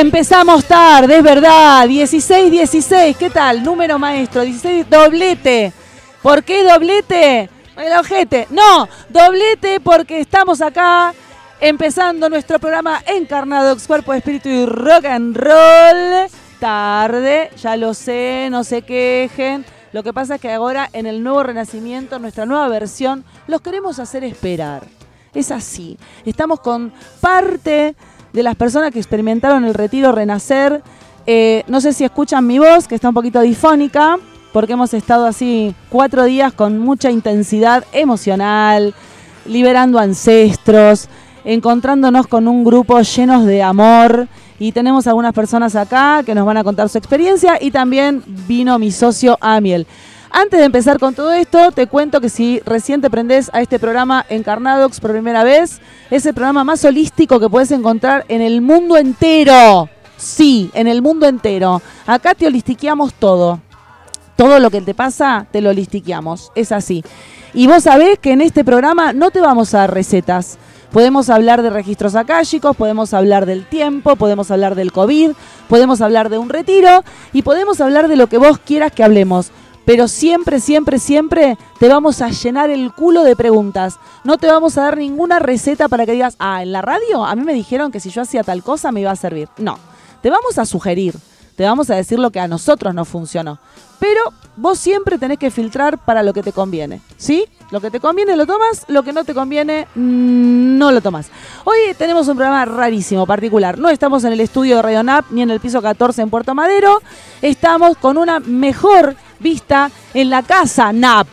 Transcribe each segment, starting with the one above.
empezamos tarde, es verdad. 16, 16, ¿qué tal? Número maestro, 16, doblete. ¿Por qué doblete? El ojete. No, doblete porque estamos acá empezando nuestro programa Encarnadox, Cuerpo, Espíritu y Rock and Roll. Tarde, ya lo sé, no se quejen. Lo que pasa es que ahora en el nuevo renacimiento, nuestra nueva versión, los queremos hacer esperar. Es así. Estamos con parte de las personas que experimentaron el retiro Renacer. Eh, no sé si escuchan mi voz, que está un poquito difónica, porque hemos estado así cuatro días con mucha intensidad emocional, liberando ancestros, encontrándonos con un grupo llenos de amor. Y tenemos algunas personas acá que nos van a contar su experiencia y también vino mi socio Amiel. Antes de empezar con todo esto, te cuento que si recién te prendés a este programa Encarnadox por primera vez, es el programa más holístico que puedes encontrar en el mundo entero. Sí, en el mundo entero. Acá te holistiqueamos todo. Todo lo que te pasa, te lo holistiqueamos. Es así. Y vos sabés que en este programa no te vamos a dar recetas. Podemos hablar de registros akáshicos, podemos hablar del tiempo, podemos hablar del COVID, podemos hablar de un retiro y podemos hablar de lo que vos quieras que hablemos pero siempre, siempre, siempre te vamos a llenar el culo de preguntas. No te vamos a dar ninguna receta para que digas, ah, en la radio a mí me dijeron que si yo hacía tal cosa me iba a servir. No, te vamos a sugerir, te vamos a decir lo que a nosotros no funcionó. Pero vos siempre tenés que filtrar para lo que te conviene, ¿sí? Lo que te conviene lo tomas, lo que no te conviene mm, no lo tomas. Hoy tenemos un programa rarísimo, particular. No estamos en el estudio de Radio NAP ni en el piso 14 en Puerto Madero. Estamos con una mejor vista en la casa NAP.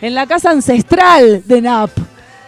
En la casa ancestral de NAP.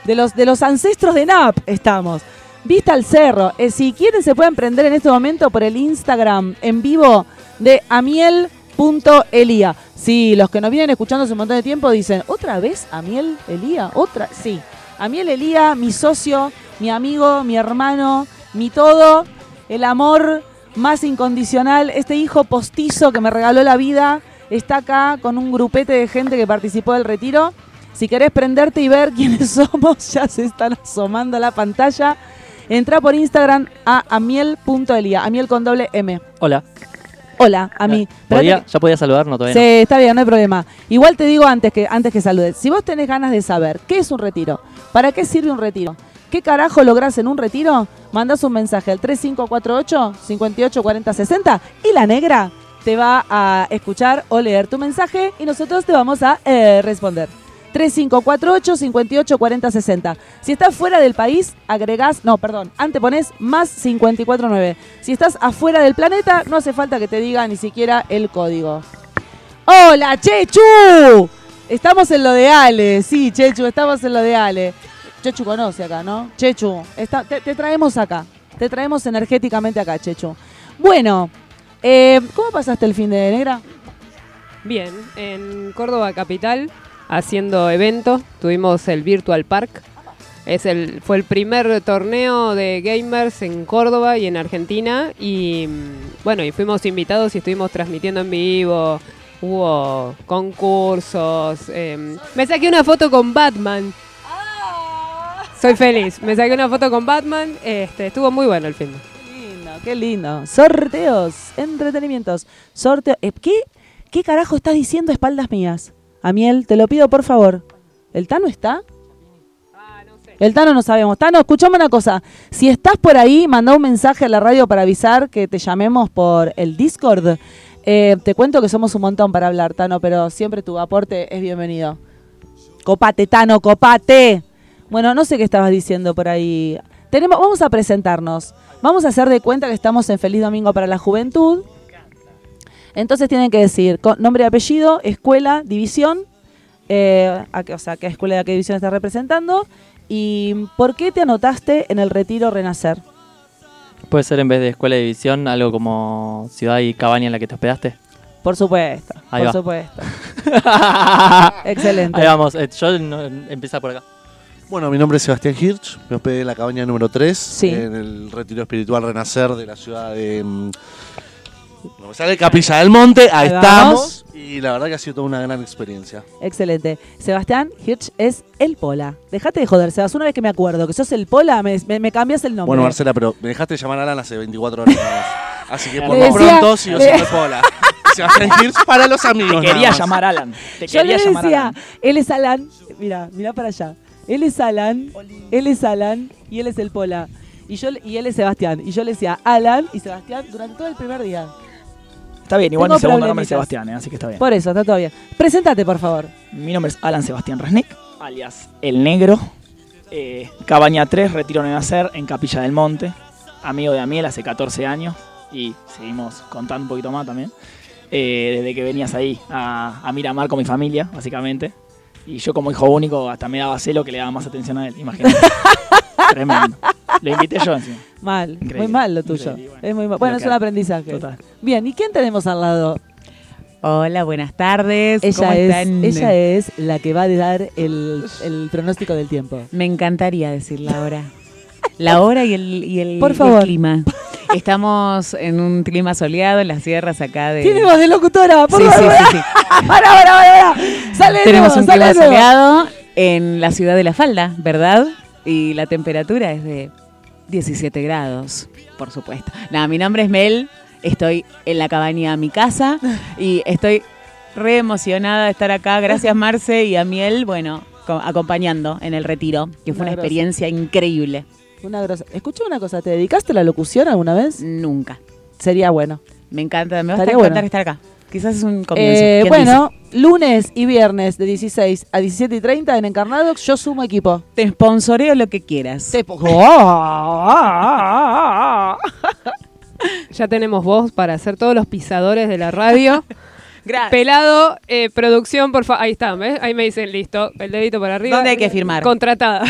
De los, de los ancestros de NAP estamos. Vista al cerro. Eh, si quieren se pueden prender en este momento por el Instagram en vivo de amiel.elia. Sí, los que nos vienen escuchando hace un montón de tiempo dicen, ¿otra vez Amiel Elía? ¿Otra? Sí. Amiel Elía, mi socio, mi amigo, mi hermano, mi todo, el amor más incondicional. Este hijo postizo que me regaló la vida está acá con un grupete de gente que participó del retiro. Si querés prenderte y ver quiénes somos, ya se están asomando a la pantalla. Entra por Instagram a amiel.elia, amiel con doble M. Hola. Hola, a mí. ¿Ya podía saludar? No, todavía Sí, está bien, no hay problema. Igual te digo antes que, antes que saludes. Si vos tenés ganas de saber qué es un retiro, ¿para qué sirve un retiro? ¿Qué carajo lográs en un retiro? Mandás un mensaje al 3548 584060 y la negra te va a escuchar o leer tu mensaje y nosotros te vamos a eh, responder. 3548 584060. Si estás fuera del país, agregás, no, perdón, antepones más 549. Si estás afuera del planeta, no hace falta que te diga ni siquiera el código. ¡Hola, Chechu! Estamos en lo de Ale, sí, Chechu, estamos en lo de Ale. Chechu conoce acá, ¿no? Chechu, te, traemos acá. Te traemos energéticamente acá, Chechu. Bueno, eh, ¿cómo pasaste el fin de negra? Bien, en Córdoba Capital, haciendo eventos. Tuvimos el Virtual Park. Es el, fue el primer torneo de gamers en Córdoba y en Argentina. Y mm, bueno, y fuimos invitados y estuvimos transmitiendo en vivo. Hubo concursos. Em, me saqué una foto con Batman. Soy feliz. Me saqué una foto con Batman. Este, estuvo muy bueno el film. Qué lindo, qué lindo. Sorteos, entretenimientos. Sorteo. Eh, ¿Qué, ¿Qué carajo estás diciendo espaldas mías? Amiel, te lo pido por favor. ¿El Tano está? Ah, no sé. El Tano no sabemos. Tano, escuchame una cosa. Si estás por ahí, manda un mensaje a la radio para avisar que te llamemos por el Discord. Eh, te cuento que somos un montón para hablar, Tano, pero siempre tu aporte es bienvenido. Copate, Tano, copate. Bueno, no sé qué estabas diciendo por ahí. Tenemos, vamos a presentarnos. Vamos a hacer de cuenta que estamos en Feliz Domingo para la Juventud. Entonces tienen que decir nombre y apellido, escuela, división, eh, o sea, qué escuela de qué división estás representando y por qué te anotaste en el retiro Renacer. Puede ser en vez de escuela de división algo como ciudad y cabaña en la que te hospedaste. Por supuesto, por supuesto. Excelente. Ahí vamos, eh, yo no, empieza por acá. Bueno, mi nombre es Sebastián Hirsch, me hospedé en la cabaña número 3, en el retiro espiritual Renacer de la ciudad de, mm, Nos sale Capilla del Monte, ahí, Ahí estamos. Y la verdad que ha sido toda una gran experiencia. Excelente. Sebastián Hirsch es el Pola. Dejate de joder, Sebas. Una vez que me acuerdo que sos el Pola, me, me- me cambias el nombre. Bueno, Marcela, pero me dejaste de llamar a Alan hace 24 horas. nada más. Así que por lo pronto sigo le- siendo Pola. Sebastián Hirsch para los amigos. Te quería llamar Alan. Te Yo quería le llamar decía, Alan. él es Alan. Mira, mira para allá. Él es Alan, él es Alan y él es el Pola. Y, yo, y él es Sebastián. Y yo le decía Alan y Sebastián durante todo el primer día. Está bien, igual Tengo mi segundo nombre es. Sebastián, eh, así que está bien. Por eso, está todo bien. Preséntate, por favor. Mi nombre es Alan Sebastián Resnick, alias El Negro. Eh, Cabaña 3, Retiro de Nacer, en Capilla del Monte. Amigo de Amiel hace 14 años y seguimos contando un poquito más también. Eh, desde que venías ahí a, a Miramar con mi familia, básicamente. Y yo como hijo único hasta me daba celo que le daba más atención a él, imagínate. Tremendo. Lo invité yo encima. Mal, Increíble. muy mal lo tuyo. Bueno. Es muy mal. Bueno, es un aprendizaje. Total. Bien, ¿y quién tenemos al lado? Hola, buenas tardes. ¿Cómo Ella es, están? ella es la que va a dar el, el pronóstico del tiempo. Me encantaría decir la hora. La hora y el, y el, Por y el favor. clima. Estamos en un clima soleado en las sierras acá de. Tiene voz de locutora, por Sí, sí, sí, pará, pará, pará. Sale Tenemos nuevo, un clima nuevo. soleado en la ciudad de La Falda, ¿verdad? Y la temperatura es de 17 grados, por supuesto. Nada, mi nombre es Mel, estoy en la cabaña Mi Casa y estoy re emocionada de estar acá. Gracias Marce y a Miel, bueno, co- acompañando en el retiro, que fue Una experiencia increíble. Una grosa. Escucha una cosa, ¿te dedicaste a la locución alguna vez? Nunca. Sería bueno. Me encanta, me va a Estaría encantar bueno. estar acá. Quizás es un comienzo. Eh, ¿quién bueno, lunes y viernes de 16 a 17 y 30 en Encarnadox, yo sumo equipo. Te sponsoreo lo que quieras. Te. Ya tenemos voz para hacer todos los pisadores de la radio. Gracias. Pelado, eh, producción, por favor. Ahí está, ¿ves? Ahí me dicen listo. El dedito para arriba. ¿Dónde hay que firmar? Contratada.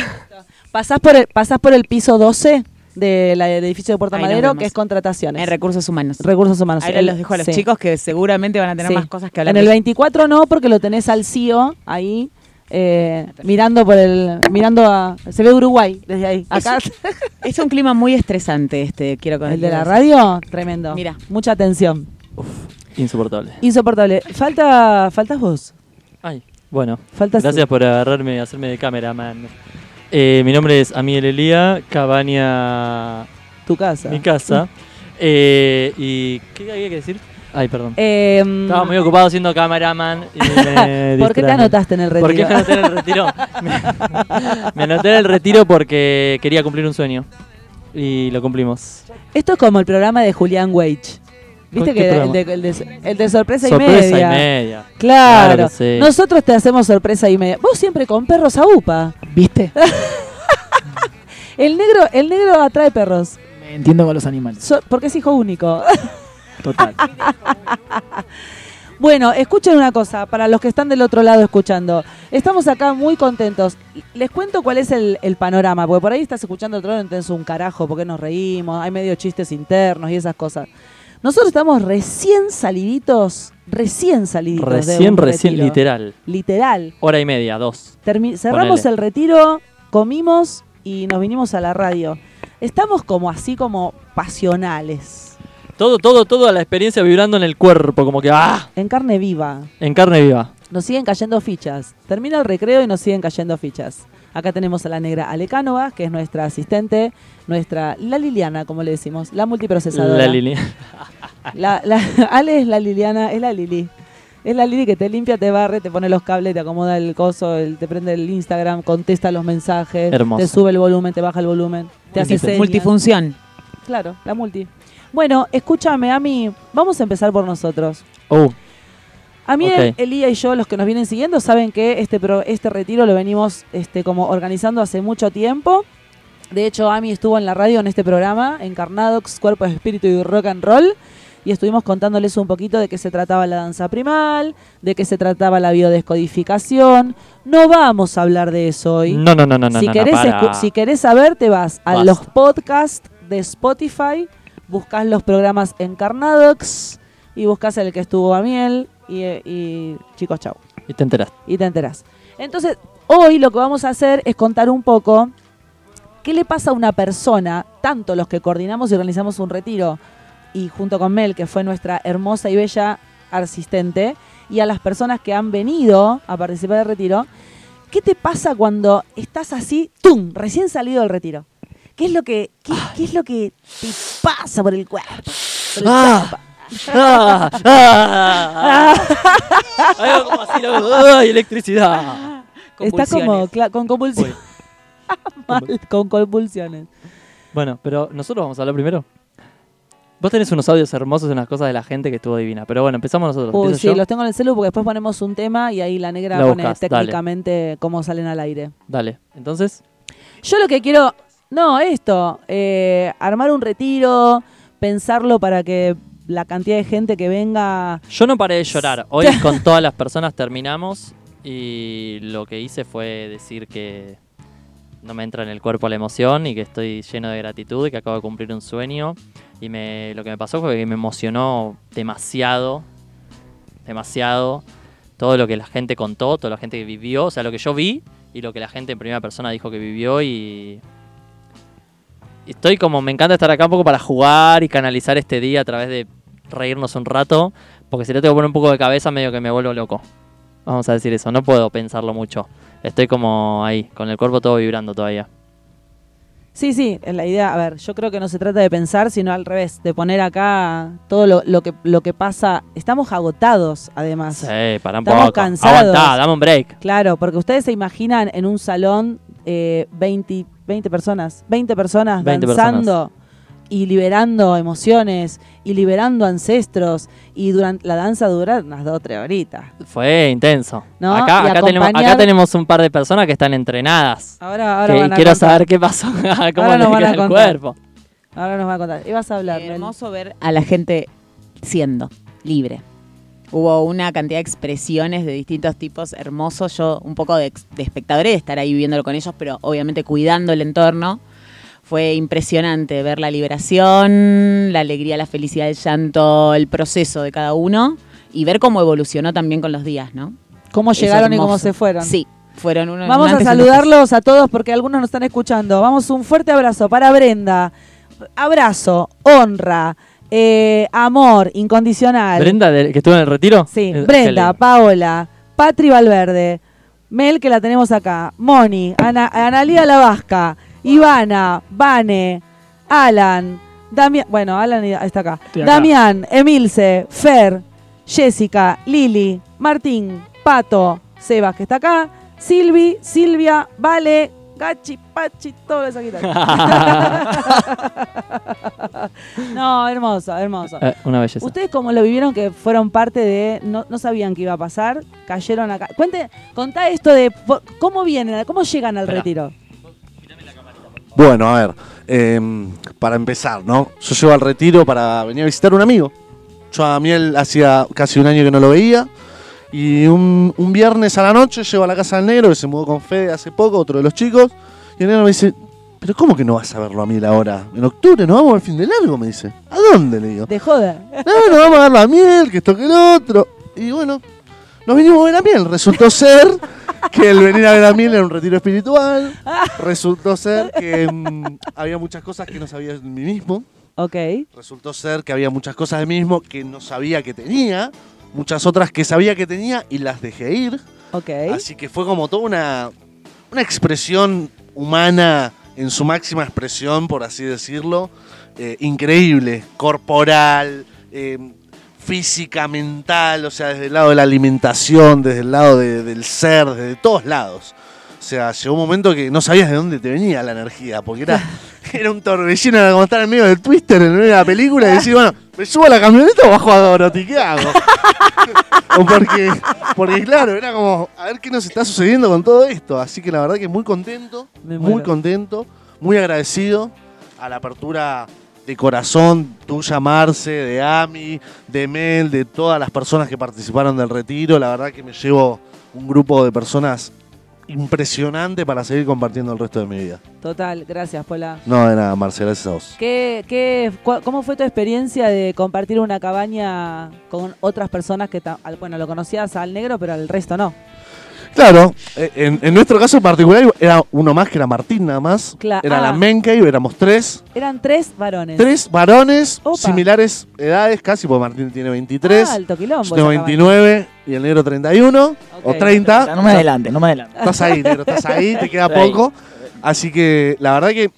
Pasás, por el, pasás por el piso 12 del edificio de Puerto Ahí Madero, que es contrataciones. En recursos humanos. Recursos humanos. Ahí El- los dejo a los sí. chicos que seguramente van a tener Sí. más cosas que hablar. En el de- 24 no, porque lo tenés al CIO ahí. eh, mirando por el mirando a se ve Uruguay desde ahí acá Es un clima muy estresante este, quiero el de la radio tremendo Mira. mucha atención Insoportable. insoportable falta faltas vos Ay, bueno. faltas Gracias por agarrarme y hacerme de cameraman. Eh, mi nombre es Amiel Elía, Cabaña, tu casa mi casa. Eh, ¿Y qué había que decir? Ay, perdón. Eh, Estaba muy ocupado siendo cameraman. Y me ¿Por qué te anotaste en el retiro? ¿Por qué me anoté en el retiro? me, me anoté en el retiro porque quería cumplir un sueño. Y lo cumplimos. Esto es como el programa de Julián Wage. ¿Viste ¿Qué que el de, el de- el de sorpresa, Sorpresa y media? y media. Claro. Claro que sí. Nosotros te hacemos sorpresa y media. Vos siempre con perros a UPA. ¿Viste? El negro, el negro atrae perros. Me entiendo con los animales. So- porque es hijo único. Total. Bueno, escuchen una cosa, para los que están del otro lado escuchando. Estamos acá muy contentos. Les cuento cuál es el, el panorama, porque por ahí estás escuchando otro lado, no un carajo, porque nos reímos, hay medio chistes internos y esas cosas. Nosotros estamos recién saliditos, recién saliditos. de Recién, un recién, retiro. literal. Literal. Hora y media, dos. Termi- cerramos Ponele. el retiro, comimos y nos vinimos a la radio. Estamos como así como pasionales, Todo, todo, toda la experiencia vibrando en el cuerpo, como que ¡ah! en carne viva. En carne viva. Nos siguen cayendo fichas. Termina el recreo y nos siguen cayendo fichas. Acá tenemos a la negra Alecánova, que es nuestra asistente, nuestra, la Liliana, como le decimos, la multiprocesadora. La Lili. La- la- Ale es la Liliana, es la Lili. Es la Lili que te limpia, te barre, te pone los cables, te acomoda el coso, el- te prende el Instagram, contesta los mensajes, Hermosa. te sube el volumen, te baja el volumen, te hace Multi- señas. multifunción. Claro, la multi. Bueno, escúchame, a mí, vamos a empezar por nosotros. Oh, A mí, Ok. Elía y yo, los que nos vienen siguiendo, saben que este, pro- este retiro lo venimos este, como organizando hace mucho tiempo. De hecho, Ami estuvo en la radio en este programa, Encarnadox, Cuerpo, Espíritu y Rock and Roll. Y estuvimos contándoles un poquito de qué se trataba la danza primal, de qué se trataba la biodescodificación. No vamos a hablar de eso hoy. no, no, no, no, no. si, no, querés si querés saber, te vas a Basta. los podcasts de Spotify, buscas los programas Encarnadox y buscas el que estuvo a miel y, y chicos, chau. Y te enteras. Y te enterás. Entonces, hoy lo que vamos a hacer es contar un poco qué le pasa a una persona, tanto los que coordinamos y organizamos un retiro, y junto con Mel, que fue nuestra hermosa y bella asistente, y a las personas que han venido a participar del retiro, ¿qué te pasa cuando estás así, ¡tum!, recién salido del retiro? ¿Qué es lo que, qué, qué es lo que te pasa por el cuerpo? Por el Ah. cuerpo. ¡Ah! ¡Ah! Algo como así, loco. ¡Ay, electricidad! Está como con convulsiones. Mal, con convulsiones. Bueno, pero nosotros vamos a hablar primero. Vos tenés unos audios hermosos y unas cosas de la gente que estuvo divina. Pero bueno, empezamos nosotros. Uy, ¿Empiezo sí, yo? los tengo en el celu porque después ponemos un tema y ahí la negra La pone buscas, dale. técnicamente cómo salen al aire. Dale. Entonces, Yo lo que quiero, no, esto, eh, armar un retiro, pensarlo para que la cantidad de gente que venga... yo no paré de llorar. Hoy con todas las personas terminamos y lo que hice fue decir que no me entra en el cuerpo la emoción y que estoy lleno de gratitud y que acabo de cumplir un sueño. Y me, lo que me pasó fue que me emocionó demasiado, demasiado, todo lo que la gente contó, toda la gente que vivió, o sea, lo que yo vi y lo que la gente en primera persona dijo que vivió y... Estoy como, me encanta estar acá un poco para jugar y canalizar este día a través de reírnos un rato, porque si le tengo que poner un poco de cabeza medio que me vuelvo loco. Vamos a decir eso, no puedo pensarlo mucho. Estoy como ahí, con el cuerpo todo vibrando todavía. Sí, sí, es la idea, a ver, yo creo que no se trata de pensar, sino al revés, de poner acá todo lo, lo que, lo que pasa. Estamos agotados, además. Sí, para un Estamos poco. cansados. Aguantá, dame un break. Claro, porque ustedes se imaginan en un salón eh, 20, 20 personas, 20 personas 20 danzando y liberando emociones y liberando ancestros y durante la danza dura unas 2 o 3 horitas. Fue intenso. ¿No? Acá, acá, tenemos, acá tenemos un par de personas que están entrenadas. Ahora, ahora Que van a quiero contar. saber qué pasó, cómo Ahora nos van a el contar. cuerpo. Ahora nos va a contar. Y vas a hablar, Qué Mel. hermoso ver a la gente siendo libre. Hubo una cantidad de expresiones de distintos tipos hermosos. Yo un poco de, de espectador de estar ahí viviéndolo con ellos, pero obviamente cuidando el entorno. Fue impresionante ver la liberación, la alegría, la felicidad, el llanto, el proceso de cada uno y ver cómo evolucionó también con los días, ¿no? ¿Cómo Es llegaron y cómo se fueron? Sí, fueron uno Vamos un a saludarlos a todos porque algunos nos están escuchando. Vamos, un fuerte abrazo para Brenda. Abrazo, honra, eh, amor incondicional. Brenda, de- que estuvo en el retiro. Sí, Eh, Brenda. Paola, Patri Valverde, Mel que la tenemos acá, Moni, Ana, Analía La Vasca, Ivana, Vane, Alan, Damián, bueno, Alan está acá, acá. Damián, Emilce, Fer, Jessica, Lili, Martín, Pato, Sebas que está acá, Silvi, Silvia, Vale, Gachi, Pachi, todo eso aquí está. No, hermoso, hermoso. Eh, una belleza. ¿Ustedes cómo lo vivieron que fueron parte de, no, no sabían que iba a pasar, cayeron acá? Cuente, contá esto de cómo vienen, cómo llegan al Espera. retiro. Bueno, a ver, em, para empezar, ¿no? Yo llego al retiro para venir a visitar a un amigo. Yo a Miel hacía casi un año que no lo veía. Y un, un viernes a la noche llego a la casa del negro, que se mudó con Fede hace poco, otro de los chicos. Y el negro me dice, ¿pero cómo que no vas a verlo a Miel ahora? En octubre nos vamos al fin de largo, me dice. ¿A dónde? Le digo. De joda. No, nos vamos a ver la miel, que esto que el otro. Y bueno, nos vinimos a ver la miel. Resultó ser que el venir a ver la miel era un retiro espiritual. Resultó ser que mm, había muchas cosas que no sabía de mí mismo. Ok. Resultó ser que había muchas cosas de mí mismo que no sabía que tenía. Muchas otras que sabía que tenía y las dejé ir. Ok. Así que fue como toda una, una expresión humana en su máxima expresión, por así decirlo. eh, increíble, corporal, eh, física, mental, o sea, desde el lado de la alimentación, desde el lado de- del ser, desde todos lados. O sea, llegó un momento que no sabías de dónde te venía la energía, porque era, era un torbellino, era como estar en medio del twister, en medio de la película, y decir, bueno, ¿me subo a la camioneta o bajo a Dorothy? ¿Qué hago? O porque, porque claro, era como, a ver qué nos está sucediendo con todo esto. Así que la verdad que muy contento, muy contento, muy agradecido a la apertura de corazón tuya, Marce, de Ami, de Mel, de todas las personas que participaron del retiro. La verdad que me llevo un grupo de personas impresionante para seguir compartiendo el resto de mi vida. Total, gracias, Pola. No, de nada, Marce, gracias a vos. ¿Qué, qué, ¿Cómo fue tu experiencia de compartir una cabaña con otras personas que, bueno, lo conocías al negro, pero al resto no? Claro, eh, en, en nuestro caso en particular era uno más que era Martín nada más. Cla- era la ah. main cave, éramos tres. Eran tres varones. Tres varones, Opa. similares edades, casi, porque Martín tiene 23. Ah, alto quilombo. yo tengo esa cabaña. 29 y el negro 31 o Ok. 30. No me adelante, no me adelante. Estás ahí, negro, estás ahí, te queda poco. Así que la verdad que,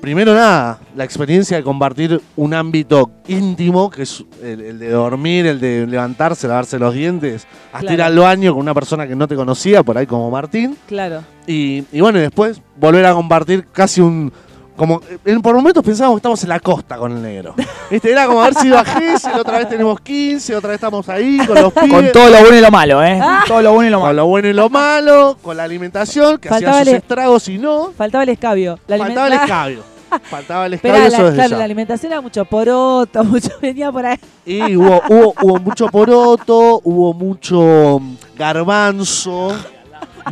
primero nada, la experiencia de compartir un ámbito íntimo, que es el, el de dormir, el de levantarse, lavarse los dientes, hasta Claro. ir al baño con una persona que no te conocía, por ahí como Martín. Claro. Y, y bueno, y después volver a compartir casi un. Como, en, por momentos pensábamos que estamos en la costa con el negro. ¿Viste? Era como haber sido a Gesell, otra vez tenemos 15, otra vez estamos ahí con los pibes. Con todo lo bueno y lo malo, ¿eh? Todo lo bueno y lo con malo. lo bueno y lo malo, con la alimentación, que Faltaba hacía sus el- estragos y no. Faltaba el escabio. La Faltaba el alimenta- escabio. Faltaba el escabio, eso la, claro, ya. la alimentación era mucho poroto, mucho venía por ahí. Y hubo, hubo, hubo mucho poroto, hubo mucho mm, garbanzo,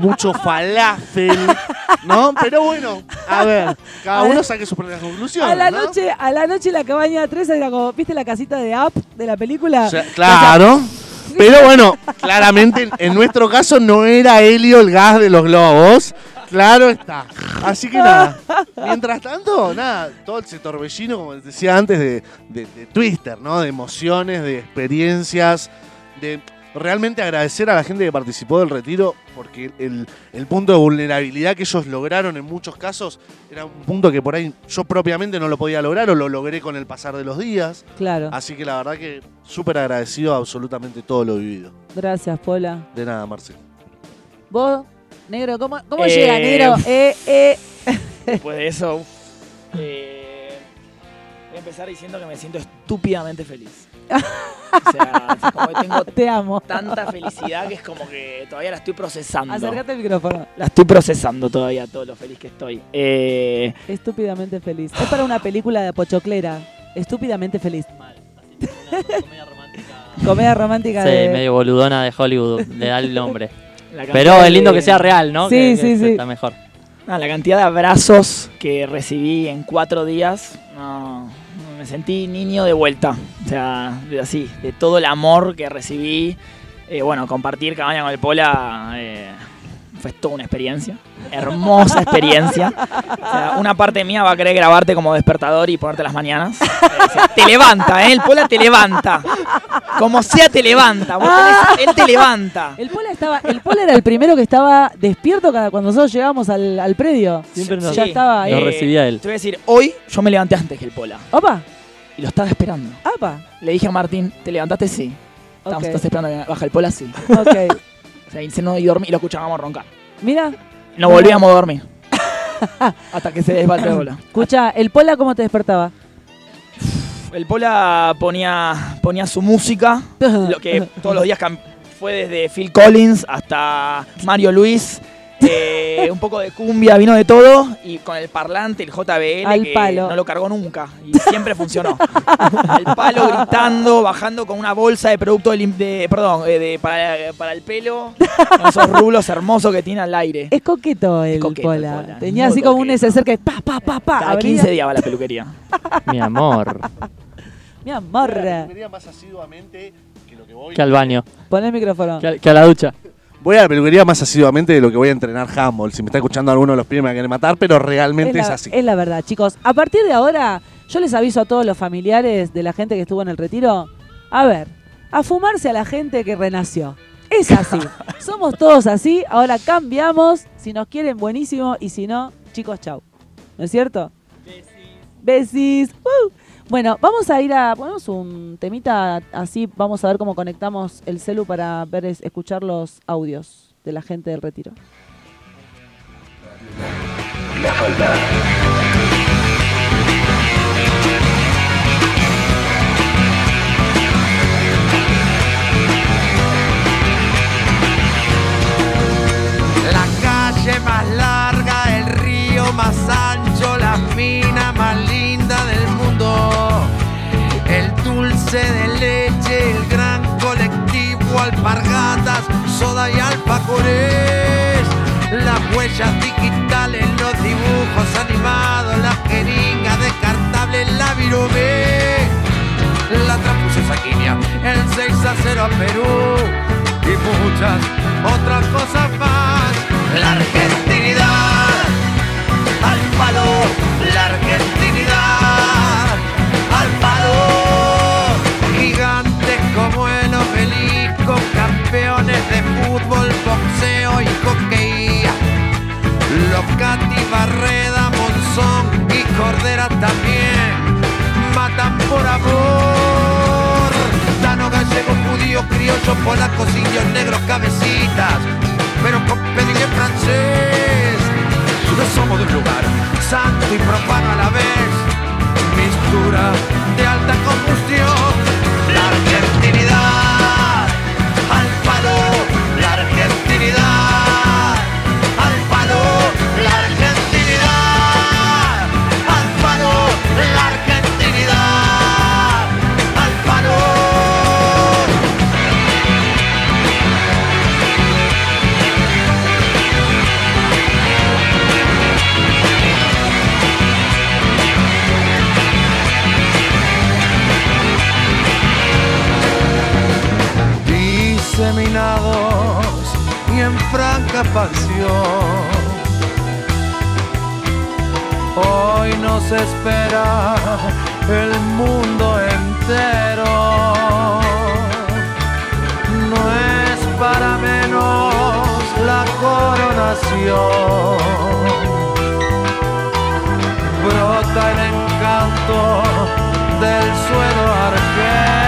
mucho falafel, ¿no? Pero bueno, a ver, cada A uno la- saque sus propias conclusiones. A la ¿no? noche, a la noche la cabaña 3 era como, ¿viste la casita de App de la película? O sea, claro. Pero bueno, claramente en, nuestro caso no era helio el gas de los globos. Claro está. Así que nada. Mientras tanto, nada, todo ese torbellino, como decía antes, de, de- de Twister, ¿no? De emociones, de experiencias, de realmente agradecer a la gente que participó del retiro, porque el, el punto de vulnerabilidad que ellos lograron en muchos casos era un punto que por ahí yo propiamente no lo podía lograr o lo logré con el pasar de los días. Claro. Así que la verdad que súper agradecido a absolutamente todo lo vivido. Gracias, Pola. De nada, Marce. ¿Vos, negro, cómo, cómo Eh, llega, negro? Eh, eh. Después de eso, eh, voy a empezar diciendo que me siento estúpidamente feliz. O sea, es como que tengo Te amo. tanta felicidad que es como que todavía la estoy procesando. Acércate al micrófono. La estoy procesando todavía, todo lo feliz que estoy. Eh, Estúpidamente feliz. Es para una película de Pochoclera. Estúpidamente feliz. Comedia romántica. Comedia romántica Sí, de... medio boludona de Hollywood, le da el nombre. la cantidad Pero es lindo de- que sea real, ¿no? Sí, Que- sí, que sí. Está mejor. Ah, la cantidad de abrazos que recibí en cuatro días, no, sentí niño de vuelta. O sea, de así, de todo el amor que recibí. Eh, bueno, compartir cabaña con el Pola eh, fue toda una experiencia. Hermosa experiencia. O sea, una parte mía va a querer grabarte como despertador y ponerte las mañanas. Eh, o sea, te levanta, ¿eh? El Pola te levanta. Como sea, te levanta. Vos tenés- él te levanta. El Pola estaba, el Pola era el primero que estaba despierto cada, cuando nosotros llegamos al, al predio. Siempre nos- ya estaba ahí. Lo recibía él. Te voy a decir, hoy yo me levanté antes que el Pola. Opa, Y lo estaba esperando. apa. Le dije a Martín, ¿te levantaste? Sí. Estamos. ¿Estás esperando que baja el pola? Sí. Ok. O sea, y se no y dormí y lo escuchábamos roncar. Mira, No volvíamos a dormir. Hasta que se desbalde el pola. escucha, el Pola cómo te despertaba. El pola ponía, ponía su música, lo que todos los días fue desde Phil Collins hasta Mario Luis. Eh, un poco de cumbia, vino de todo y con el parlante, el JBL, Al que palo. no lo cargó nunca y siempre funcionó. Al palo gritando, bajando con una bolsa de producto de, lim- de- perdón, eh, de- para, para el pelo, con esos rulos hermosos que tiene al aire. Es coqueto el coqueto el Pola. Pola, Tenía muy así como un neceser que pa, pa, pa, pa. Cada abría. 15 días va a la peluquería. Mi amor. Mi amor. más asiduamente que lo que voy. Que al baño. Pon el micrófono. Que a, que a la ducha. Voy a la peluquería más asiduamente de lo que voy a entrenar handball. Si me está escuchando alguno de los pibes me va a querer matar, pero realmente es, la, así. es la verdad, chicos. A partir de ahora, yo les aviso a todos los familiares de la gente que estuvo en el retiro. A ver, a fumarse a la gente que renació. Es así. Somos todos así. Ahora cambiamos. Si nos quieren, buenísimo. Y si no, chicos, chau. ¿No es cierto? Besis. ¡Uh! Bueno, vamos a ir a ponemos un temita así, vamos a ver cómo conectamos el celu para ver es- escuchar los audios de la gente del retiro. La calle más larga, el río más ancho, la mina más linda el dulce de leche, el gran colectivo, alpargatas, soda y alfacores. Las huellas digitales, los dibujos animados, las jeringas descartables, la virome. La trampusa saquinia, el 6 a 0 a Perú y muchas otras cosas más. La argentinidad al palo, la argentinidad fútbol, boxeo y coqueía. Locati, Barreda, Monzón y Cordera también matan por amor. Tano, gallego, judío, criollo, polacos, indios, negros, cabecitas, pero con pedigrí francés. No somos de un lugar santo y profano a la vez, mistura de alta combustión, la argentinidad. dignidad. Expansión. Hoy nos espera el mundo entero. No es para menos la coronación. Brota el encanto del suelo argento.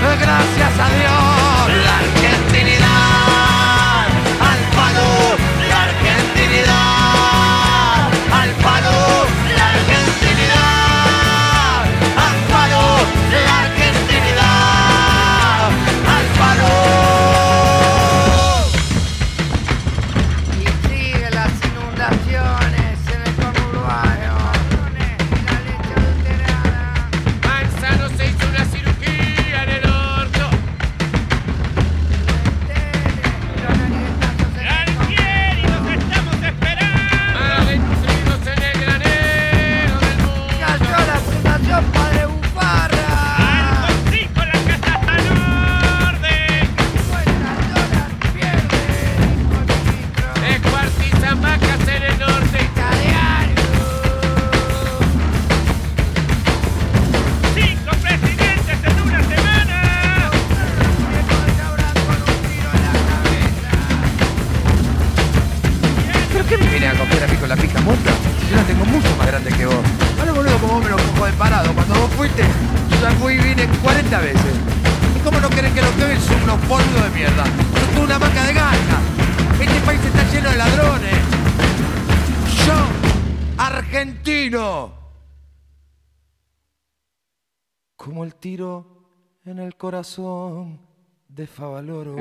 Gracias a Dios, corazón de Favaloro.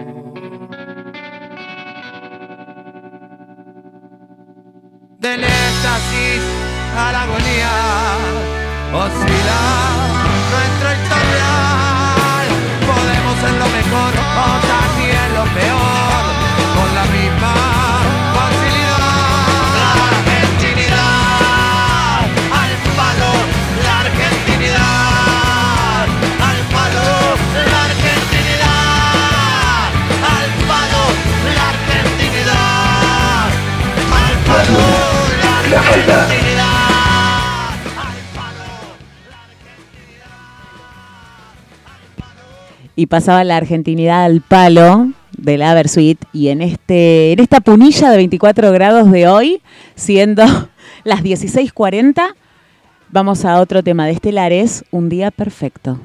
del éxtasis a la agonía. Oscila nuestro historial. La y pasaba la argentinidad al palo de la Versuit y en este en esta punilla de 24 grados de hoy, siendo las 16:40, vamos a otro tema de estelares, un día perfecto.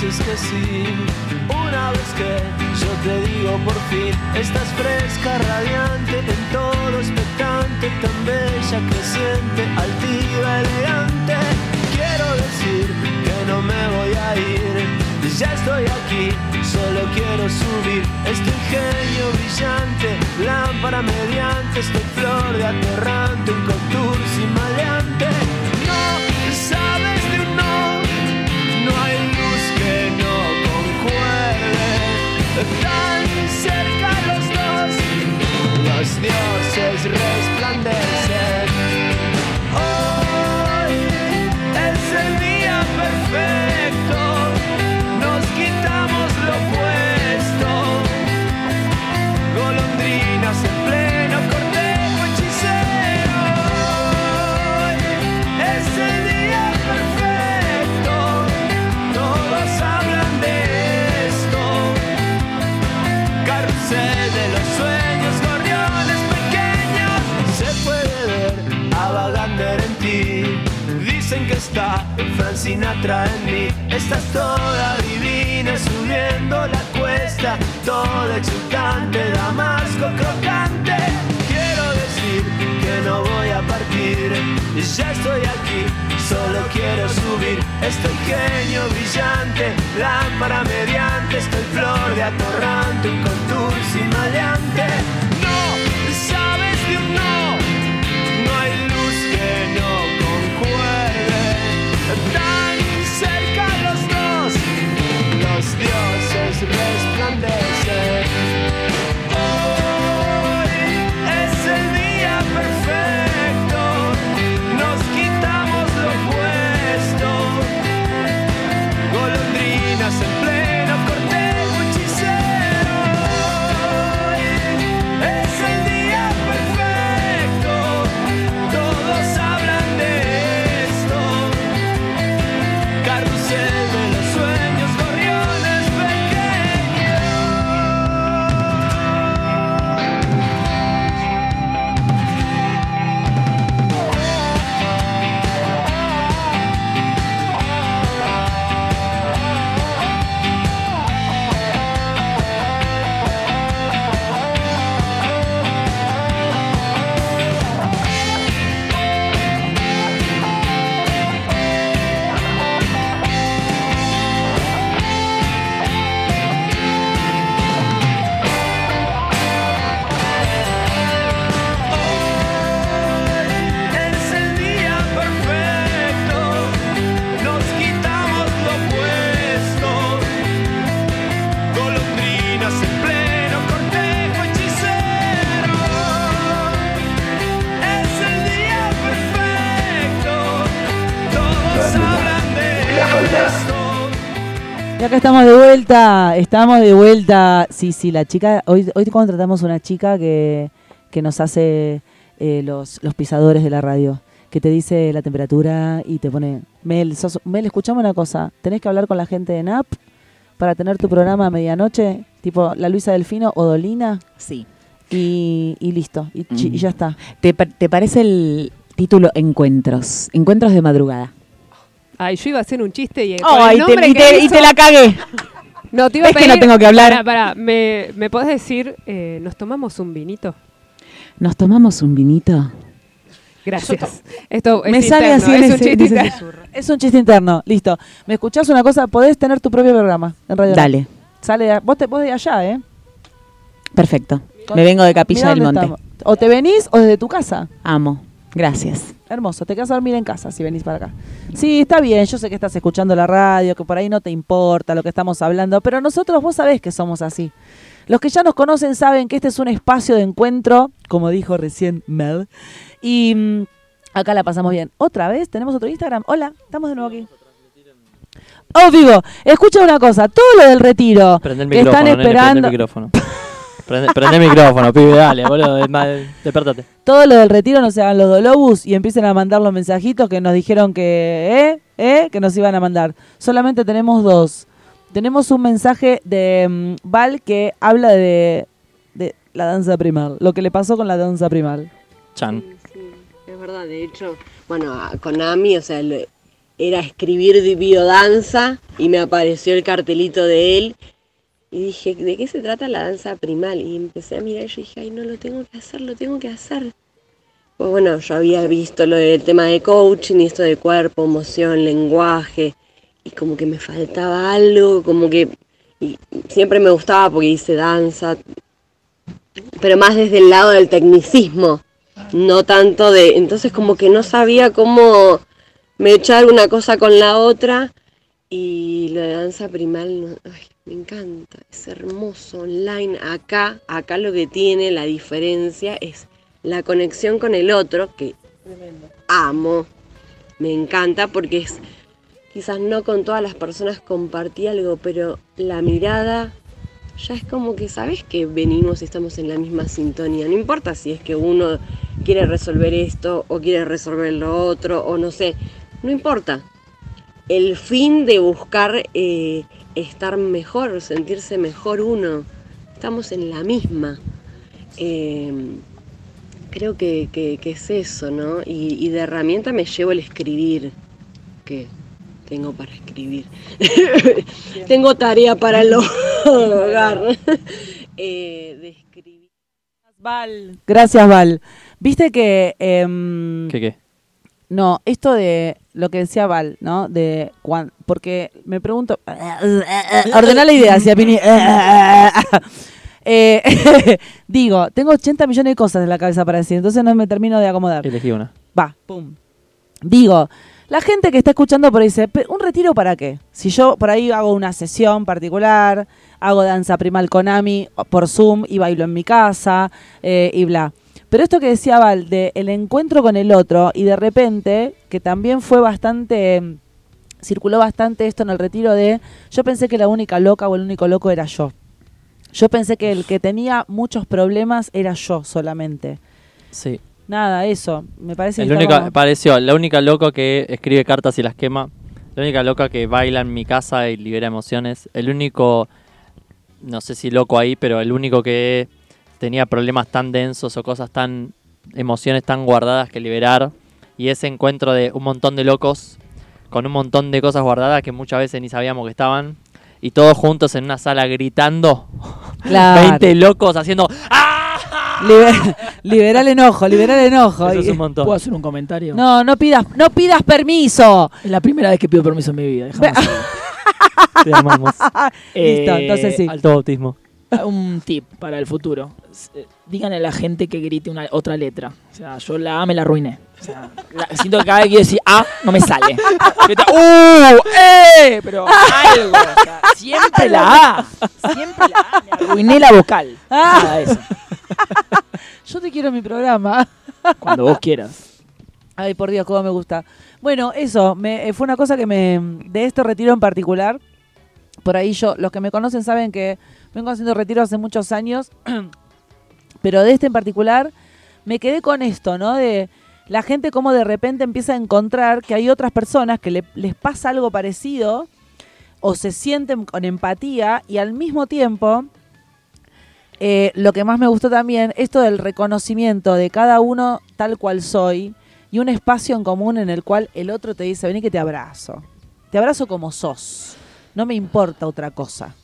Dices que sí, una vez que yo te digo por fin, estás fresca, radiante, en todo expectante, tan bella, creciente, altiva, elegante. Quiero decir que no me voy a ir, ya estoy aquí, solo quiero subir. Este ingenio brillante, lámpara mediante, esta flor de aterrante, Sinatra en mí. Estás toda divina subiendo la cuesta. Toda exultante, damasco crocante. Quiero decir que no voy a partir. Ya estoy aquí, solo quiero subir. Estoy genio brillante, lámpara mediante. Estoy flor de atorrante, un contursi maleante. No, sabes de un no. No hay luz que no Y Merciless blunders vuelta, estamos de vuelta. Sí, sí, la chica, hoy, hoy contratamos una chica que, que nos hace eh, los, los pisadores de la radio, que te dice la temperatura y te pone, Mel, sos- Mel, escuchame una cosa, tenés que hablar con la gente de NAP para tener tu programa a medianoche, tipo la Luisa Delfino o Dolina, Sí. y, y listo, y, chi- Mm. y ya está. ¿Te, te parece el título Encuentros? Encuentros de madrugada. Ay, yo iba a hacer un chiste y, el te, nombre y, te, y te la cagué. No, te iba a Es que no tengo que hablar. Pará, pará, ¿me, ¿me podés decir, eh, nos tomamos un vinito? ¿Nos tomamos un vinito? Gracias. Esto es Me sale así en es un ese- chiste interno. Es un chiste interno, listo. ¿Me escuchás una cosa? Podés tener tu propio programa en Radio. Dale, Sale de, vos, te, vos de allá, ¿eh? perfecto. Me vengo de Capilla Mirá del Monte. estamos. O te venís o desde tu casa. Amo. Gracias. Hermoso, te quedas a dormir en casa si venís para acá. Sí, está bien, yo sé que estás escuchando la radio, que por ahí no te importa lo que estamos hablando, pero nosotros vos sabés que somos así. Los que ya nos conocen saben que este es un espacio de encuentro, como dijo recién Mel, y mm, acá la pasamos bien. Otra vez, tenemos otro Instagram. Hola, estamos de nuevo aquí. Oh, vivo, escucha una cosa, todo lo del retiro Prende el que micrófono, están nene, esperando, prende el micrófono. Prende, prende el micrófono, pibe, dale, boludo. es más- Despertate. todo lo del retiro no se hagan los dolobus y empiecen a mandar los mensajitos que nos dijeron que, ¿eh? ¿eh? Que nos iban a mandar. Solamente tenemos dos. Tenemos un mensaje de mm, Val que habla de, de la danza primal, lo que le pasó con la danza primal. Chan. Sí, es verdad, de hecho, bueno, con Ami, o sea, le- era escribir biodanza y me apareció el cartelito de él y dije, ¿de qué se trata la danza primal? Y empecé a mirar y dije, ay, no, lo tengo que hacer, lo tengo que hacer. Pues bueno, yo había visto lo del tema de coaching y esto de cuerpo, emoción, lenguaje, y como que me faltaba algo, como que y siempre me gustaba porque hice danza, pero más desde el lado del tecnicismo, no tanto de, entonces como que no sabía cómo me echar una cosa con la otra y lo de danza primal, me encanta, es hermoso online, acá, acá lo que tiene la diferencia es la conexión con el otro, que amo, me encanta porque es, quizás no con todas las personas compartí algo, pero la mirada ya es como que sabes que venimos y estamos en la misma sintonía. No importa si es que uno quiere resolver esto o quiere resolver lo otro o no sé. No importa. El fin de buscar eh, estar mejor, sentirse mejor uno. Estamos en la misma. Eh, creo que, que- que es eso, ¿no? Y, y de herramienta me llevo el escribir. Que tengo para escribir. tengo tarea para el hogar. Eh, de escribir. Val. Gracias, Val. Viste que... em, ¿Qué qué? No, esto de lo que decía Val, ¿no? De cuan- porque me pregunto, ordená la idea, si Pini. Eh, digo, tengo 80 millones de cosas en la cabeza para decir, entonces no me termino de acomodar. Elegí una. Va, pum. Digo, la gente que está escuchando por ahí dice, "Pe- ¿un retiro para qué? Si yo por ahí hago una sesión particular, hago danza primal con Ami o por Zoom y bailo en mi casa eh, y bla. Pero esto que decía Val, de el encuentro con el otro y de repente, que también fue bastante, mm, circuló bastante esto en el retiro de, yo pensé que la única loca o el único loco era yo. Yo pensé que el que tenía muchos problemas era yo solamente. Sí. Nada, eso. Me parece El que como- pareció, la única loca que escribe cartas y las quema. La única loca que baila en mi casa y libera emociones. El único, no sé si loco ahí, pero el único que tenía problemas tan densos o cosas tan, emociones tan guardadas que liberar. Y ese encuentro de un montón de locos con un montón de cosas guardadas que muchas veces ni sabíamos que estaban. Y todos juntos en una sala gritando. Claro. 20 locos haciendo... Liber- liberar el enojo, liberar el enojo. Eso es un montón. ¿Puedo hacer un comentario? No, no pidas, no pidas permiso. Es la primera vez que pido permiso en mi vida. Te amamos. Listo, Eh, entonces sí. Alto bautismo. Un tip para el futuro. Eh, Díganle a la gente que grite una otra letra. O sea, yo la A me la arruiné. O sea, la- siento que cada vez que quiero decir A no me sale. Grita, ¡Uh! ¡Eh! Pero algo. o sea, siempre la A. Siempre la A. Me arruiné la vocal. Ah. Nada eso. Yo te quiero en mi programa. Cuando vos quieras. Ay, por Dios, cómo me gusta. Bueno, eso, me, eh, fue una cosa que me. de este retiro en particular, por ahí yo, los que me conocen saben que vengo haciendo retiro hace muchos años, pero de este en particular me quedé con esto, ¿no? De la gente como de repente empieza a encontrar que hay otras personas que le- les pasa algo parecido o se sienten con empatía y al mismo tiempo eh, lo que más me gustó también, esto del reconocimiento de cada uno tal cual soy y un espacio en común en el cual el otro te dice, vení que te abrazo. Te abrazo como sos. No me importa otra cosa.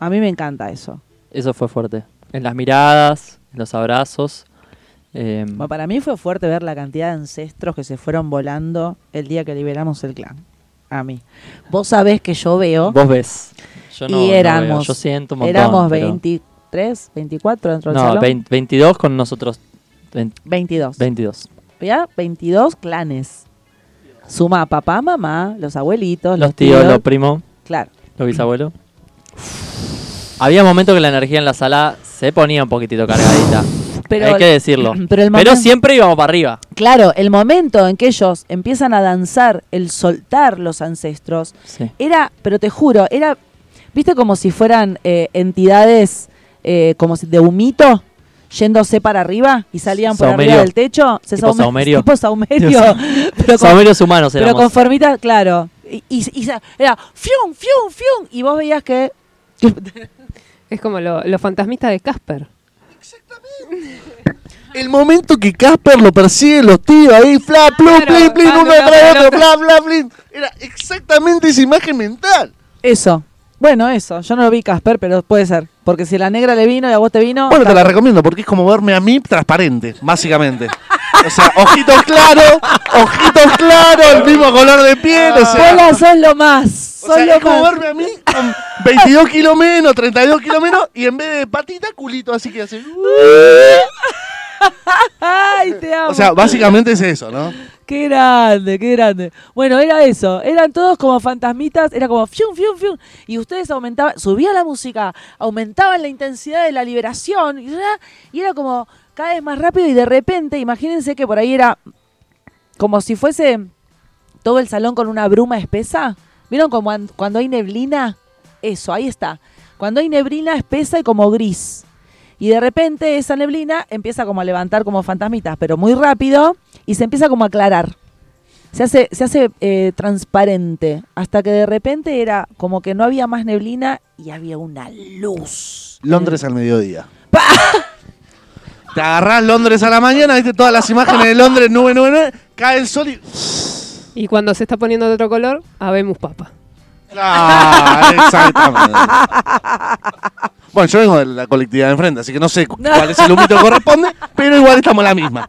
A mí me encanta eso. Eso fue fuerte. En las miradas, en los abrazos. eh, Bueno, para mí fue fuerte ver la cantidad de ancestros que se fueron volando el día que liberamos el clan. A mí. Vos sabés que yo veo. vos ves. Yo no, y no éramos, veo. Yo siento un montón. éramos pero- 23, 24 dentro del No, salón. 20 22 con nosotros. 20 22. 22. ¿Ya? 22 clanes. Suma papá, mamá, los abuelitos, Los tíos, los primos, Claro. los bisabuelos. Había momentos que la energía en la sala se ponía un poquitito cargadita. Pero- Hay que decirlo. pero el Pero momento- siempre íbamos para arriba. Claro, el momento en que ellos empiezan a danzar, el soltar los ancestros, Sí. era, pero te juro, era, viste como si fueran eh, entidades eh, como de humito yéndose para arriba y salían por Saumerio. arriba del techo. Se Tipo saume- saumerio. Tipo saumerio. pero con, Saumerios humanos pero éramos. con formita, claro. Y, y- y sa- era fium, fium, fium. Y vos veías que Es como lo- los fantasmistas de Casper. El momento que Casper lo persigue los tíos ahí, fla, plum, Claro, plin, plin, van uno tras otro, bla, bla, blin. Era exactamente esa imagen mental. eso. Bueno, eso. Yo no lo vi Casper, pero puede ser. Porque si la negra le vino y a vos te vino. Bueno, te la recomiendo porque es como verme a mí transparente, básicamente. O sea, ojitos claros, ojitos claros, el mismo color de piel, o sea, lo más. O sea, lo es como más. verme a mí con 22 kilos menos, 32 kilos menos, y en vez de patita, culito, así que hace... Ay, te amo. O sea, básicamente es eso, ¿no? Qué grande, qué grande. Bueno, era eso. Eran todos como fantasmitas. Era como fium, fium, fium. Y ustedes aumentaban, subía la música, aumentaban la intensidad de la liberación. Y era, y era como cada vez más rápido. Y de repente, imagínense que por ahí era como si fuese todo el salón con una bruma espesa. ¿Vieron como an- cuando hay neblina? Eso, ahí está. Cuando hay neblina espesa y como gris. Y de repente esa neblina empieza como a levantar como fantasmitas, pero muy rápido y se empieza como a aclarar. Se hace, se hace eh, transparente hasta que de repente era como que no había más neblina y había una luz. Londres al mediodía. Te agarrás Londres a la mañana, viste todas las imágenes de Londres, nube, nube, nube, cae el sol y... Y cuando se está poniendo de otro color, habemos papa. Ah, exactamente. Bueno, yo vengo de la colectividad de enfrente, así que no sé cu- cuál es el humito que corresponde, pero igual estamos la misma.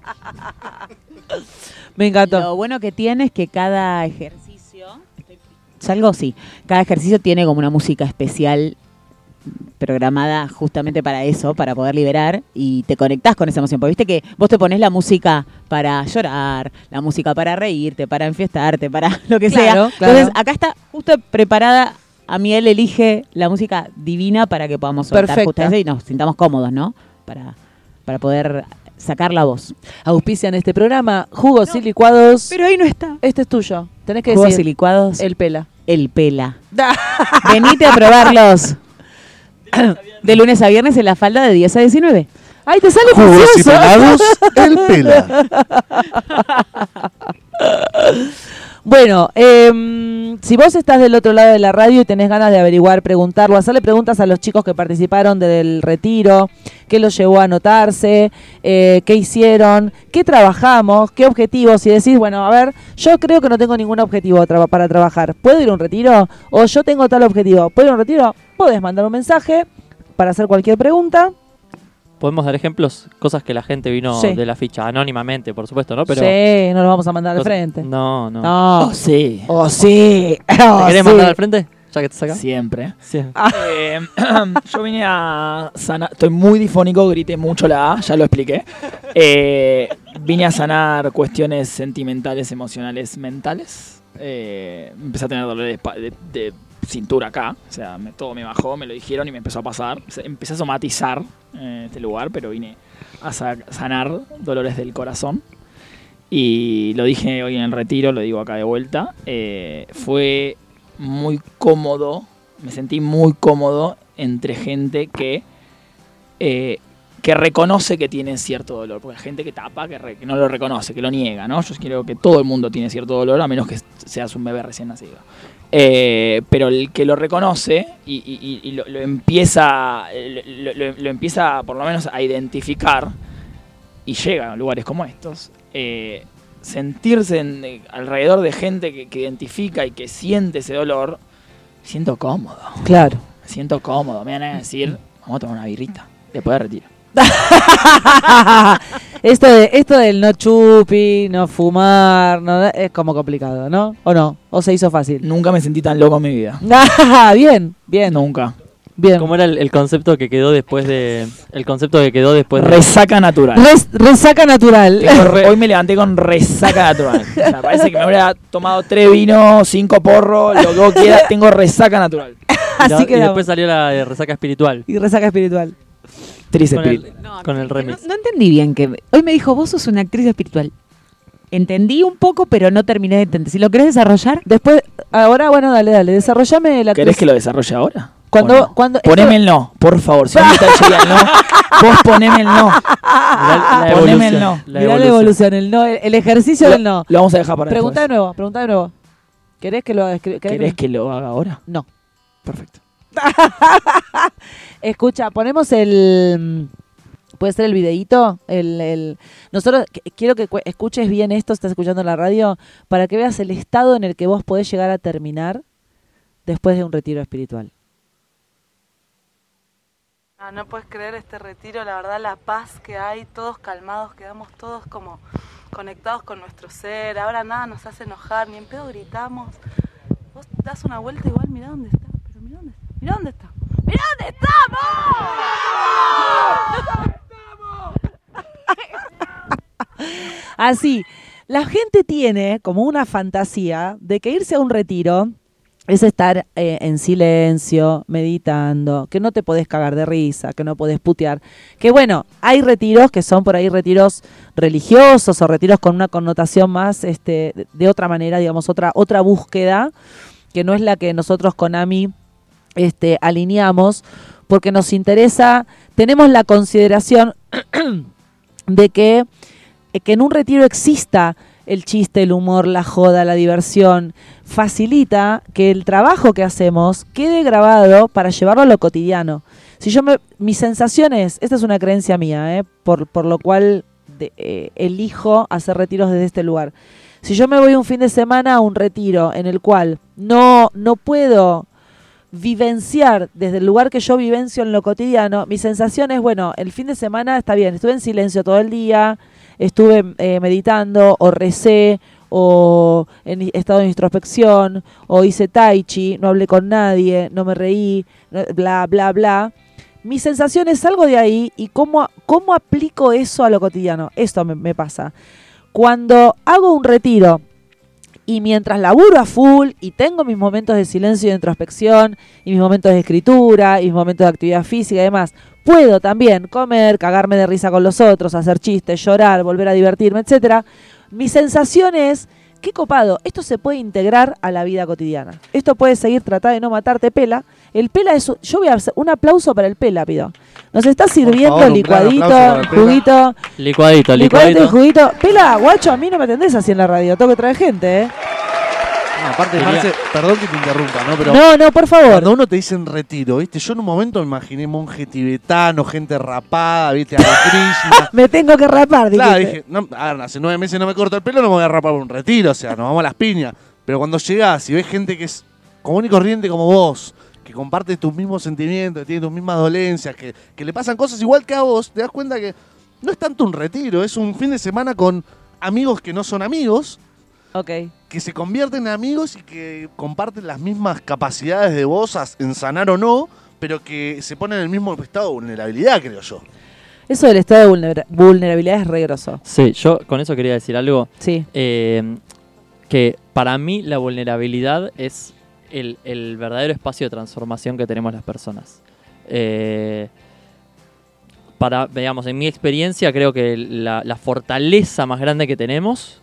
Me encantó. Lo bueno que tiene es que cada ejercicio, salgo sí, cada ejercicio tiene como una música especial programada justamente para eso, para poder liberar y te conectás con esa emoción. Porque viste que vos te pones la música para llorar, la música para reírte, para enfiestarte, para lo que Claro, sea. claro. Entonces acá está justo preparada. A mí él elige la música divina para que podamos soltar eso y nos sintamos cómodos, ¿no? Para, para poder sacar la voz. Auspician este programa jugos y licuados. Pero ahí no está. Este es tuyo. Tenés que Jugos decir y licuados. el pela. El pela. Venite a probarlos. De lunes a viernes en la falda de 10 a 19. ¡Ay, te sale Jugos y precioso! pelados, el pela. Bueno, em, si vos estás del otro lado de la radio y tenés ganas de averiguar, preguntarlo, hacerle preguntas a los chicos que participaron del retiro, qué los llevó a anotarse, eh, qué hicieron, qué trabajamos, qué objetivos, y decís, bueno, a ver, yo creo que no tengo ningún objetivo para trabajar, ¿puedo ir a un retiro? O yo tengo tal objetivo, ¿puedo ir a un retiro? Podés mandar un mensaje para hacer cualquier pregunta. Podemos dar ejemplos, cosas que la gente vino Sí. de la ficha, anónimamente, por supuesto, ¿no? Pero sí, no lo vamos a mandar de cosas- frente. No, no. No. Oh, sí. Oh, sí. ¿Te Oh, querés sí. mandar al frente? Ya que te saca. Siempre. Sí. Eh, yo vine a sanar. Estoy muy difónico, grité mucho la A, ya lo expliqué. Eh, vine a sanar cuestiones sentimentales, emocionales, mentales. Eh, empecé a tener dolor de, espa- de- de cintura acá. O sea, me- todo me bajó, me lo dijeron y me empezó a pasar. Empecé a somatizar en este lugar, pero vine a sa- sanar dolores del corazón. Y lo dije hoy en el retiro, lo digo acá de vuelta. eh, fue muy cómodo me sentí muy cómodo entre gente que, eh, que reconoce que tiene cierto dolor. Porque hay gente que tapa, que no lo reconoce, que lo niega, ¿no? Yo creo que todo el mundo tiene cierto dolor, a menos que seas un bebé recién nacido. Eh, pero el que lo reconoce y, y- y- y lo, lo empieza, lo, lo- lo empieza por lo menos a identificar y llega a lugares como estos, eh, sentirse en- eh, alrededor de gente que, que identifica y que siente ese dolor, me siento cómodo. Claro. Me siento cómodo. Me van a decir, vamos a tomar una birrita. Después de retiro. esto, de, esto del no chupi, no fumar, no, es como complicado, ¿no? ¿O no? ¿O se hizo fácil? Nunca me sentí tan loco en mi vida. Bien, bien. Nunca. Bien. ¿Cómo era el, el concepto que quedó después de. El concepto que quedó después de. Resaca natural. Res- resaca natural. Re- hoy me levanté con resaca natural. O sea, parece que me hubiera tomado tres vinos, cinco porros, lo que vos quieras. Tengo resaca natural. Y Así y que después salió la de resaca espiritual. Y resaca espiritual. Con con el remix. No entendí bien que hoy me dijo, vos sos una actriz espiritual. Entendí un poco, pero no terminé de entender. Si lo querés desarrollar, Después, ahora, bueno, dale, dale, desarrollame la ¿Querés que lo desarrolle ahora? Cuando, cuando Poneme el no, por favor. Si está llega el no, vos poneme el no. La, la Poneme el evolución, no. la Mirá la evolución, el, no, el, el ejercicio Lo, del no. lo vamos a dejar para Pregunta de nuevo, pregunta de nuevo. ¿Querés que lo querés ¿Querés que lo haga ahora? No. Perfecto. Escucha, ponemos el. ¿Puede ser el videíto? El, Nosotros qu- quiero que cu- escuches bien esto, estás escuchando la radio, para que veas el estado en el que vos podés llegar a terminar después de un retiro espiritual. Ah, no puedes creer este retiro, la verdad, la paz que hay, todos calmados, quedamos todos como conectados con nuestro ser. Ahora nada nos hace enojar, ni en pedo gritamos. Vos das una vuelta igual, mira dónde está, pero mira dónde está, mira dónde está. ¡Mira dónde Así, la gente tiene como una fantasía de que irse a un retiro es estar eh, en silencio, meditando, que no te podés cagar de risa, que no podés putear. Que bueno, hay retiros que son por ahí retiros religiosos o retiros con una connotación más este, de- de otra manera, digamos, otra, otra búsqueda, que no es la que nosotros con AMI este, alineamos, porque nos interesa, tenemos la consideración de que, eh, que en un retiro exista el chiste, el humor, la joda, la diversión, facilita que el trabajo que hacemos quede grabado para llevarlo a lo cotidiano. Si yo me, mis sensaciones, esta es una creencia mía, ¿eh? por, por lo cual eh, elijo hacer retiros desde este lugar. Si yo me voy un fin de semana a un retiro en el cual no, no puedo vivenciar desde el lugar que yo vivencio en lo cotidiano, mi sensación es, bueno, el fin de semana está bien, estuve en silencio todo el día, estuve eh, meditando o recé o en estado de introspección o hice tai chi, no hablé con nadie, no me reí, bla, bla, bla. Mi sensación es algo de ahí y cómo, cómo aplico eso a lo cotidiano. Esto me pasa. Cuando hago un retiro y mientras laburo a full y tengo mis momentos de silencio y de introspección y mis momentos de escritura y mis momentos de actividad física y demás, puedo también comer, cagarme de risa con los otros, hacer chistes, llorar, volver a divertirme, etcétera. Mi sensación es, qué copado, esto se puede integrar a la vida cotidiana. Esto puede seguir tratar de no matarte pela. El pela es, yo voy a hacer un aplauso para el pela, pido. Nos está sirviendo favor, licuadito, juguito, Licuadito, licuadito y licuadito. juguito. Pela, guacho, a mí no me atendés así en la radio, tengo que traer gente, ¿eh? No, aparte, Quería- Marce, perdón que te interrumpa, ¿no? Pero No, no, por favor. cuando uno te dice en retiro, ¿viste? Yo en un momento me imaginé monje tibetano, gente rapada, ¿viste? A la Krishna. Me tengo que rapar, Claro, dijiste. dije, no, a ver, hace nueve meses no me corto el pelo, no me voy a rapar por un retiro, o sea, nos vamos a las piñas. Pero cuando llegás y ves gente que es común y corriente como vos, que comparte tus mismos sentimientos, que tiene tus mismas dolencias, que, que le pasan cosas igual que a vos, te das cuenta que no es tanto un retiro, es un fin de semana con amigos que no son amigos, Ok. que se convierten en amigos y que comparten las mismas capacidades de vos as- en sanar o no, pero que se ponen en el mismo estado de vulnerabilidad, creo yo. Eso del estado de vulnera- vulnerabilidad es re grosso. Sí, yo con eso quería decir algo. Sí. Eh, que para mí la vulnerabilidad es el, el verdadero espacio de transformación que tenemos las personas. Eh, para, digamos, en mi experiencia creo que la, la fortaleza más grande que tenemos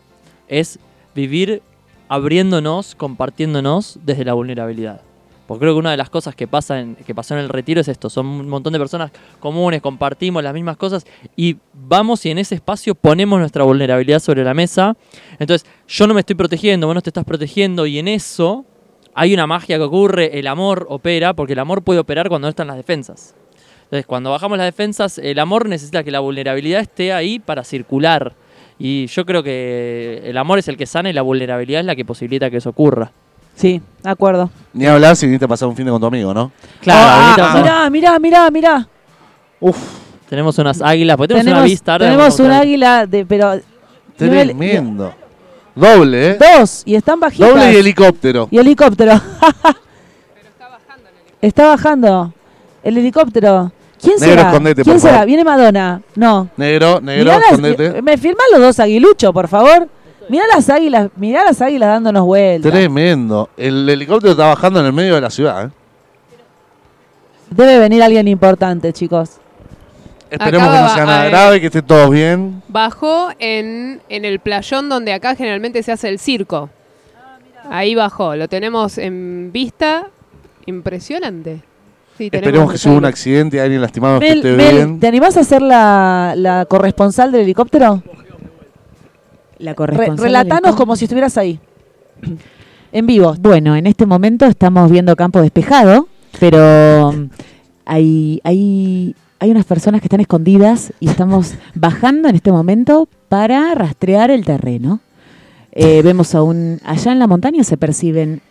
es vivir abriéndonos, compartiéndonos desde la vulnerabilidad. Porque creo que una de las cosas que, pasa en- que pasó en el retiro es esto, son un montón de personas comunes, compartimos las mismas cosas y vamos y en ese espacio ponemos nuestra vulnerabilidad sobre la mesa. Entonces, yo no me estoy protegiendo, vos no te estás protegiendo y en eso hay una magia que ocurre, el amor opera, porque el amor puede operar cuando no están las defensas. Entonces, cuando bajamos las defensas, el amor necesita que la vulnerabilidad esté ahí para circular. Y yo creo que el amor es el que sana y la vulnerabilidad es la que posibilita que eso ocurra. Sí, de acuerdo. Ni hablar si viniste a pasar un fin de con tu amigo, ¿no? Claro, Ah, ahorita vamos a- mirá, mirá, mirá, mirá. tenemos unas águilas, porque tenemos, una Tenemos, vista. ahora tenemos un águila de, pero nivel- Tremendo. Doble, ¿eh? dos y están bajitas. Doble y helicóptero. Y helicóptero. Está bajando el helicóptero. ¿Quién Negro, será? escondete, ¿Quién por será? favor. Viene Madonna. No. Negro, negro, Mirá las- escondete. me firman los dos aguiluchos, por favor. Mirá las águilas, mirá las águilas dándonos vueltas. Tremendo. El helicóptero está bajando en el medio de la ciudad, ¿eh? Debe venir alguien importante, chicos. Esperemos Acá que no sea nada grave, que esté todo bien. Bajó en, en el playón donde acá generalmente se hace el circo. Ahí bajó, lo tenemos en vista. Impresionante. Sí, Esperemos que si hubo un accidente, alguien lastimado que Mel, esté Mel, bien. ¿te animás a ser la, la corresponsal del helicóptero? La Re- corresponsal relatanos del- como si estuvieras ahí. En vivo. Bueno, en este momento estamos viendo campo despejado, pero mm, hay, hay, hay unas personas que están escondidas y estamos bajando en este momento para rastrear el terreno. Eh, vemos a un... Allá en la montaña se perciben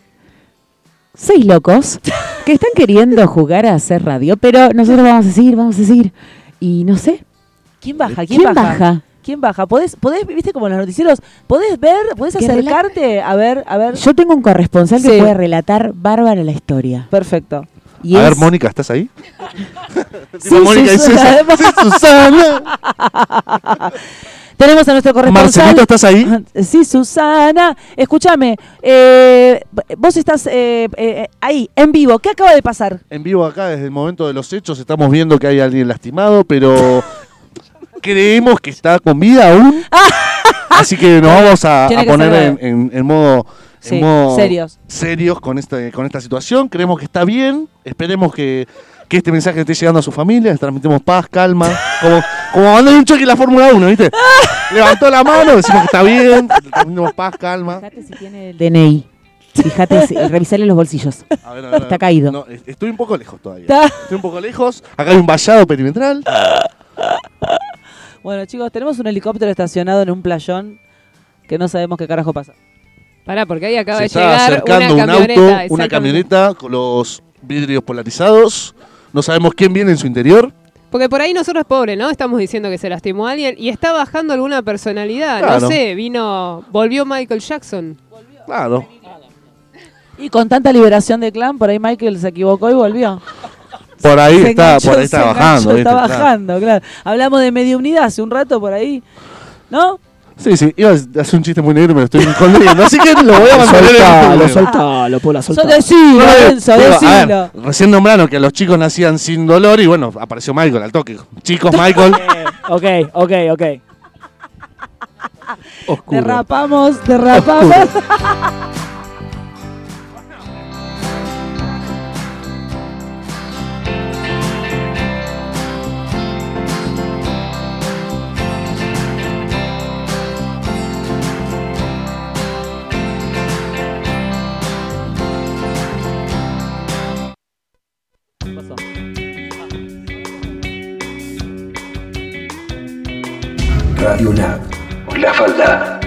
seis locos que están queriendo jugar a hacer radio, pero nosotros vamos a seguir, vamos a seguir. Y no sé, ¿Quién baja? ¿Quién, ¿quién baja? baja? ¿Quién baja? ¿Podés, podés, viste como en los noticieros, podés ver, podés acercarte a ver, a ver? Yo tengo un corresponsal que puede relatar bárbara la historia. Perfecto. Y a ver, Mónica, ¿estás ahí? Sí, Mónica y Susana. Susana. Tenemos a nuestro corresponsal. Marcelito, ¿estás ahí? Sí, Susana. Escúchame, eh, vos estás eh, eh, ahí, en vivo. ¿Qué acaba de pasar? En vivo acá, desde el momento de los hechos, estamos viendo que hay alguien lastimado, pero creemos que está con vida aún. Así que nos vamos a, poner en, en- en modo, Sí, serios. serios con, este, con esta situación. Creemos que está bien. Esperemos que, que este mensaje esté llegando a su familia. Les transmitimos paz, calma. Como, como cuando hay un choque en la Fórmula 1, ¿viste? Levantó la mano, decimos que está bien. Le transmitimos paz, calma. Fíjate si tiene el DNI. Fíjate, si- revisarle los bolsillos. A ver, a ver, a ver. Está caído. No, es- estoy un poco lejos todavía. Está- Estoy un poco lejos. Acá hay un vallado perimetral. Bueno, chicos, tenemos un helicóptero estacionado en un playón que no sabemos qué carajo pasa. Pará, porque ahí acaba Se de está llegar acercando una un auto, una camioneta con los vidrios polarizados. No sabemos quién viene en su interior. Porque por ahí nosotros pobres, ¿no? Estamos diciendo que se lastimó a alguien y está bajando alguna personalidad. Claro. No sé, vino, volvió Michael Jackson. Claro. Y con tanta liberación de clan, por ahí Michael se equivocó y volvió. Por ahí Se está, enganchó, por ahí está enganchó, bajando. Está bajando, claro. Hablamos de mediunidad hace un rato por ahí. ¿No? Sí, sí, iba a hacer un chiste muy negro, me lo estoy escondiendo. así que lo voy a mantener en Soltalo, el soltalo, Pola, So, soltalo. decilo, decilo. recién nombraron que los chicos nacían sin dolor y bueno, apareció Michael al toque. Chicos, Michael. Ok, ok, ok. Oscuro. Derrapamos, derrapamos. Radio Lab. La falda.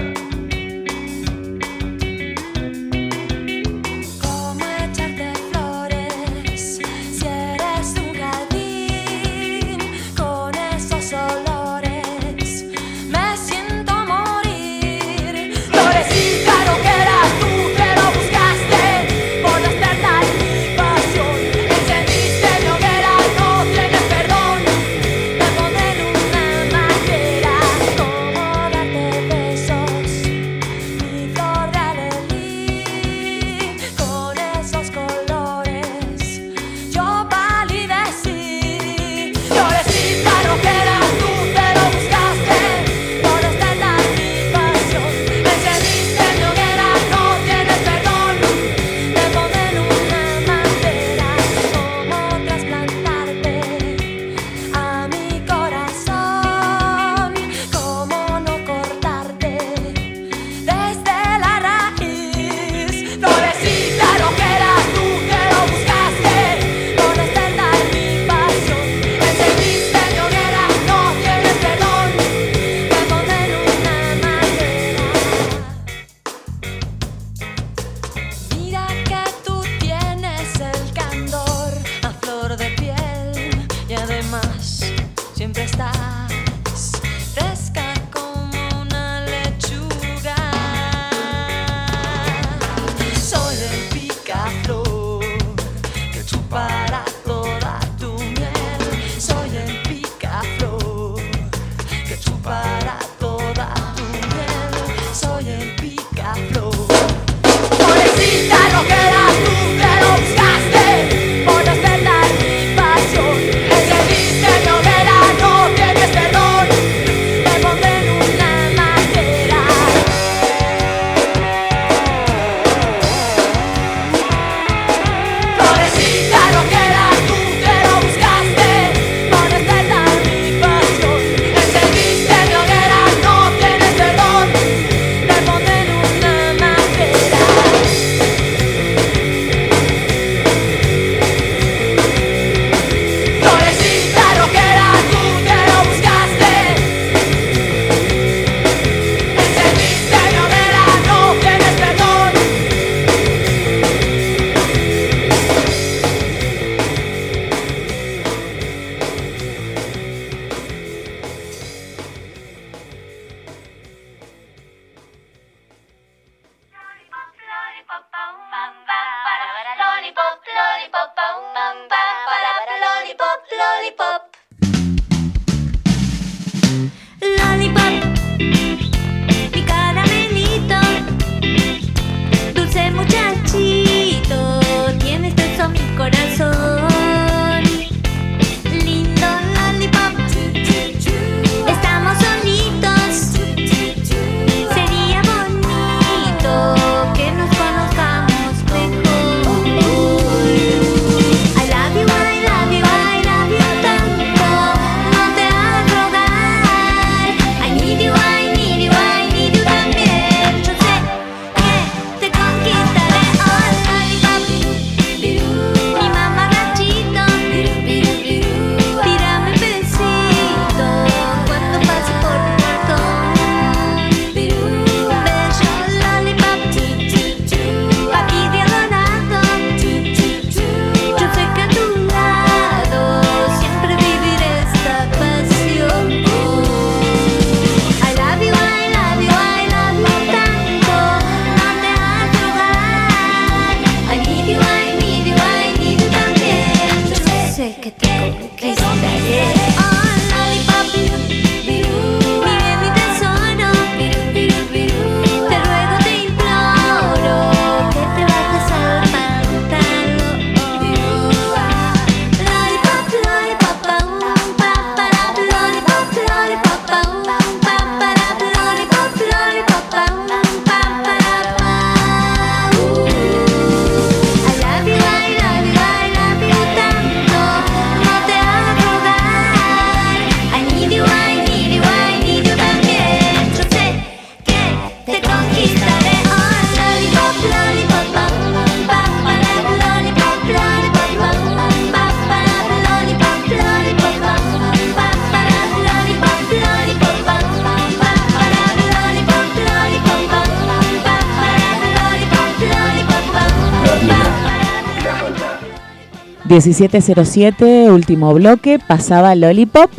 1707, último bloque, pasaba Lollipop.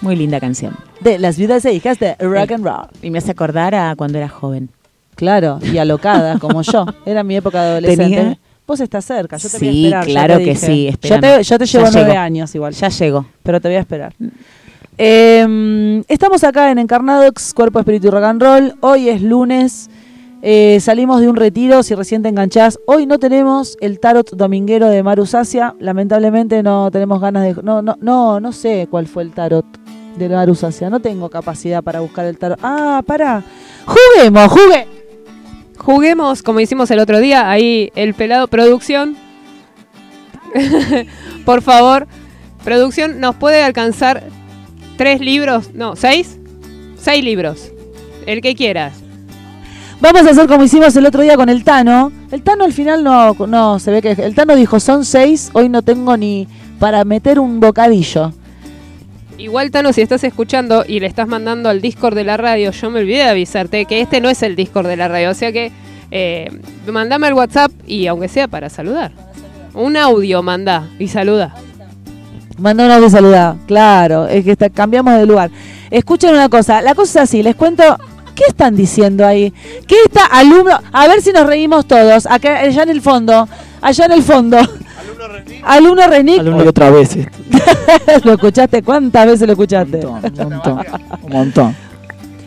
Muy linda canción. De las viudas e hijas de rock and roll. Y me hace acordar a cuando era joven. Claro, y alocada, como yo. Era mi época de adolescente. Tenía- Vos estás cerca, yo te voy a Sí, esperar. claro que dije. sí, Yo te, yo te llevo nueve años igual. Ya llegó. Pero te voy a esperar. Eh, estamos acá en Encarnadox, Cuerpo, Espíritu y Rock and Roll. Hoy es lunes. Eh, salimos de un retiro, si recién te enganchás. Hoy no tenemos el tarot dominguero de Maru Sacia. Lamentablemente no tenemos ganas de... No, no, no, no sé cuál fue el tarot de Maru Sacia. No tengo capacidad para buscar el tarot. Ah, pará. Juguemos, jugue. Juguemos como hicimos el otro día, ahí el pelado producción. Por favor, producción, ¿nos puede alcanzar tres libros? No, seis. Seis libros. El que quieras. Vamos a hacer como hicimos el otro día con el Tano. El Tano al final no, no se ve que... El Tano dijo, son seis, hoy no tengo ni para meter un bocadillo. Igual, Tano, si estás escuchando y le estás mandando al Discord de la radio, yo me olvidé de avisarte que este no es el Discord de la radio. O sea que eh, mandame el WhatsApp y aunque sea para saludar. Un audio manda y saluda. Manda un audio saludado. Claro, es que está- cambiamos de lugar. Escuchen una cosa, la cosa es así, les cuento, ¿qué están diciendo ahí? ¿Qué está alumno? A ver si nos reímos todos, acá, allá en el fondo, allá en el fondo. Alumno Renick. Alumno y otra vez. ¿Lo escuchaste? ¿Cuántas veces lo escuchaste? Un montón. Un montón.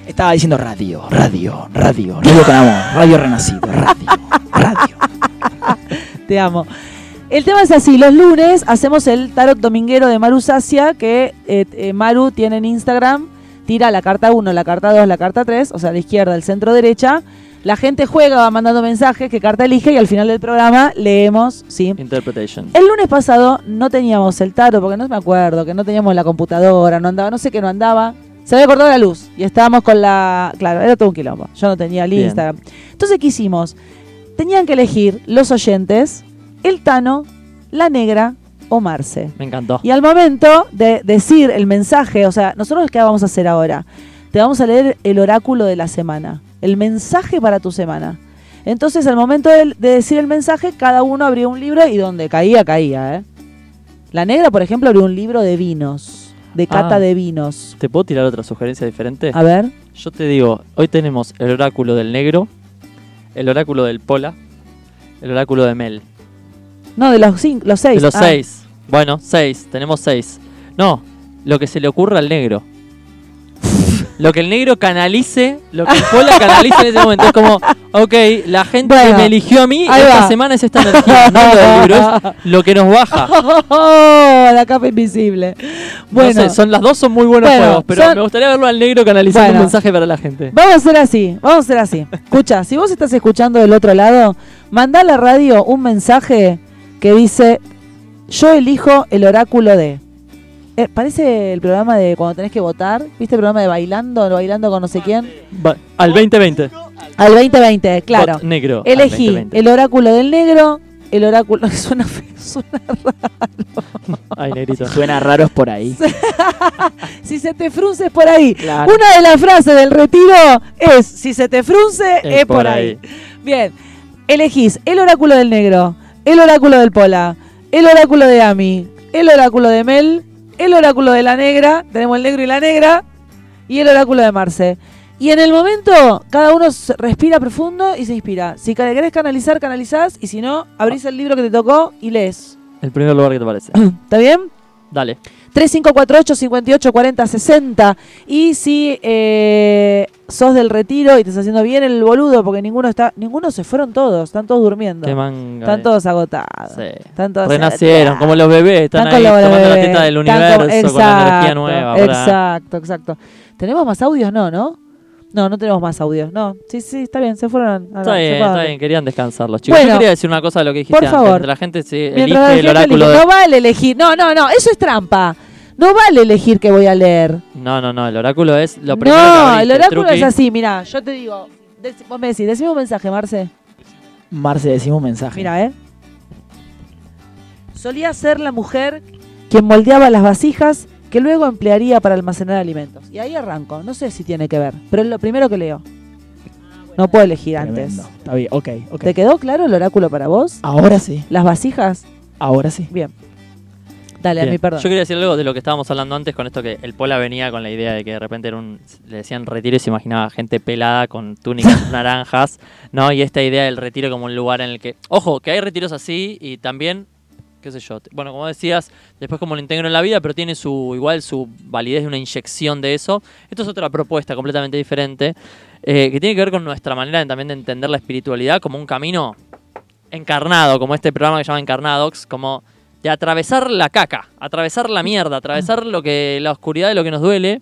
Estaba diciendo radio, radio, radio, radio con amor, radio renacido, radio, radio. Te amo. El tema es así, los lunes hacemos el tarot dominguero de Maru Sacia, que eh, eh, Maru tiene en Instagram, tira la carta 1, la carta 2, la carta 3, o sea, de izquierda, el centro derecha. La gente juega, va mandando mensajes, qué carta elige y al final del programa leemos, ¿sí? Interpretation. El lunes pasado no teníamos el tarot, porque no me acuerdo, que no teníamos la computadora, no andaba, no sé qué no andaba. Se había cortado la luz y estábamos con la... Claro, era todo un quilombo. Yo no tenía el. Instagram. Entonces, ¿qué hicimos? Tenían que elegir los oyentes, el Tano, la Negra o Marce. Me encantó. Y al momento de decir el mensaje, o sea, nosotros qué vamos a hacer ahora? Te vamos a leer el oráculo de la semana, el mensaje para tu semana. Entonces, al momento de, de decir el mensaje, cada uno abría un libro y donde caía, caía. ¿eh? La negra, por ejemplo, abrió un libro de vinos, de cata Ah. de vinos. ¿Te puedo tirar otra sugerencia diferente? A ver. Yo te digo, hoy tenemos el oráculo del negro, el oráculo del pola, el oráculo de Mel. No, de los, cinco, los seis. De los Ah. seis. Bueno, seis. Tenemos seis. No, lo que se le ocurra al negro. Lo que el negro canalice, lo que el pola canalice en ese momento. Es como, ok, la gente Bueno, que me eligió a mí esta va. semana es esta energía. No lo del libro, es lo que nos baja. Oh, la capa invisible. Bueno, no sé, son, las dos son muy buenos Bueno, juegos, pero son- me gustaría verlo al negro canalizando Bueno. un mensaje para la gente. Vamos a hacer así, vamos a hacer así. Escucha, si vos estás escuchando del otro lado, mandá a la radio un mensaje que dice, yo elijo el oráculo de... Eh, parece el programa de cuando tenés que votar, ¿viste el programa de bailando, bailando con no sé quién? Va- al 2020. Al 2020, claro. Bot negro. Elegí 2020. el oráculo del negro, el oráculo... Suena feo, suena Ay, negrito. Suena raro es por ahí. si se te frunce es por ahí. Claro. Una de las frases del retiro es, si se te frunce es, por, ahí. Bien, elegís el oráculo del negro, el oráculo del pola, el oráculo de Ami, el oráculo de Mel, el oráculo de la negra, tenemos el negro y la negra, y el oráculo de Marce. Y en el momento, cada uno respira profundo y se inspira. Si querés canalizar, canalizás, y si no, abrís el libro que te tocó y lees. El primer lugar que te parece. ¿Está bien? Dale. 3548 58 40 60 y si eh, sos del retiro y te estás haciendo bien el boludo porque ninguno está ninguno se fueron todos están todos durmiendo Qué manga. están todos agotados Sí. están todos Renacieron, como los bebés, están, Están ahí tomando la bebés, teta del universo como- con la energía exacto, nueva. ¿verdad? exacto exacto tenemos más audios no no no no tenemos más audios no sí sí está bien se fueron a- Está bien, está bien, querían descansar los chicos. Bueno, Yo quería decir una cosa de lo que dijiste por antes. favor. La gente se Mientras elige la el gente oráculo elige, de... no vale elegir no no no eso es trampa no vale elegir que voy a leer No, no, no, el oráculo es lo primero que no abriste, el oráculo truqui. es así mira yo te digo dec- vos me decís decime un mensaje Marce Marce, decimos un mensaje. Mira, ¿eh? Solía ser la mujer quien moldeaba las vasijas que luego emplearía para almacenar alimentos. Y ahí arranco. No sé si tiene que ver, pero es lo primero que leo. No puedo elegir Tremendo. antes. Está bien, ok, ok. ¿Te quedó claro el oráculo para vos? Ahora sí, ¿Las vasijas? ahora sí. Bien. Dale, a Bien. mi perdón. Yo quería decir algo de lo que estábamos hablando antes con esto que el Pola venía con la idea de que de repente era un, le decían retiro y se imaginaba gente pelada con túnicas naranjas, ¿no? Y esta idea del retiro como un lugar en el que, ojo, que hay retiros así y también, qué sé yo, bueno, como decías, después como lo integro en la vida, pero tiene su igual su validez de una inyección de eso. Esto es otra propuesta completamente diferente eh, que tiene que ver con nuestra manera de- también de entender la espiritualidad como un camino encarnado, como este programa que se llama Encarnadox, como de atravesar la caca, atravesar la mierda, atravesar lo que la oscuridad de lo que nos duele.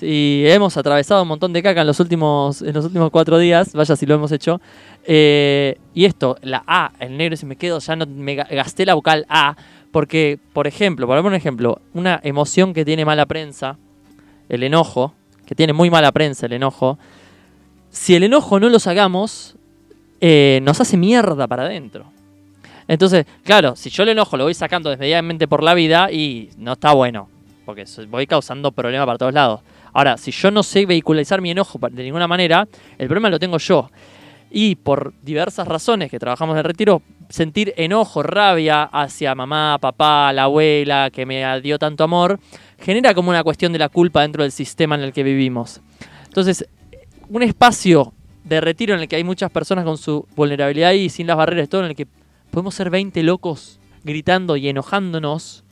Y hemos atravesado un montón de caca en los últimos, en los últimos cuatro días, vaya si lo hemos hecho. Eh, y esto, la A, el negro, si me quedo, ya no me ga- gasté la vocal A, porque, por ejemplo, por un ejemplo, una emoción que tiene mala prensa, el enojo, que tiene muy mala prensa el enojo, si el enojo no lo sacamos, eh, nos hace mierda para adentro. Entonces, claro, si yo el enojo lo voy sacando desmedidamente por la vida y no está bueno, porque voy causando problemas para todos lados. Ahora, si yo no sé vehiculizar mi enojo de ninguna manera, el problema lo tengo yo. Y por diversas razones que trabajamos en retiro, sentir enojo, rabia hacia mamá, papá, la abuela, que me dio tanto amor, genera como una cuestión de la culpa dentro del sistema en el que vivimos. Entonces, un espacio de retiro en el que hay muchas personas con su vulnerabilidad y sin las barreras, todo en el que podemos ser 20 locos gritando y enojándonos,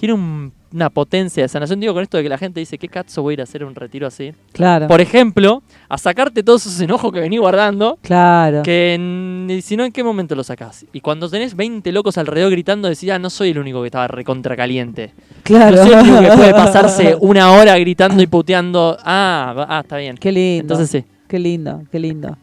tiene un- una potencia de sanación. Digo con esto de que la gente dice, ¿qué cazzo voy a ir a hacer un retiro así? Claro. Por ejemplo, a sacarte todos esos enojos que venís guardando. Claro. Que si no, ¿en qué momento lo sacás? Y cuando tenés 20 locos alrededor gritando, decís, ah, no soy el único que estaba recontra caliente. Claro. No soy el único que puede pasarse una hora gritando y puteando. Ah, ah, está bien. Qué lindo. Entonces sí. Qué lindo, qué lindo.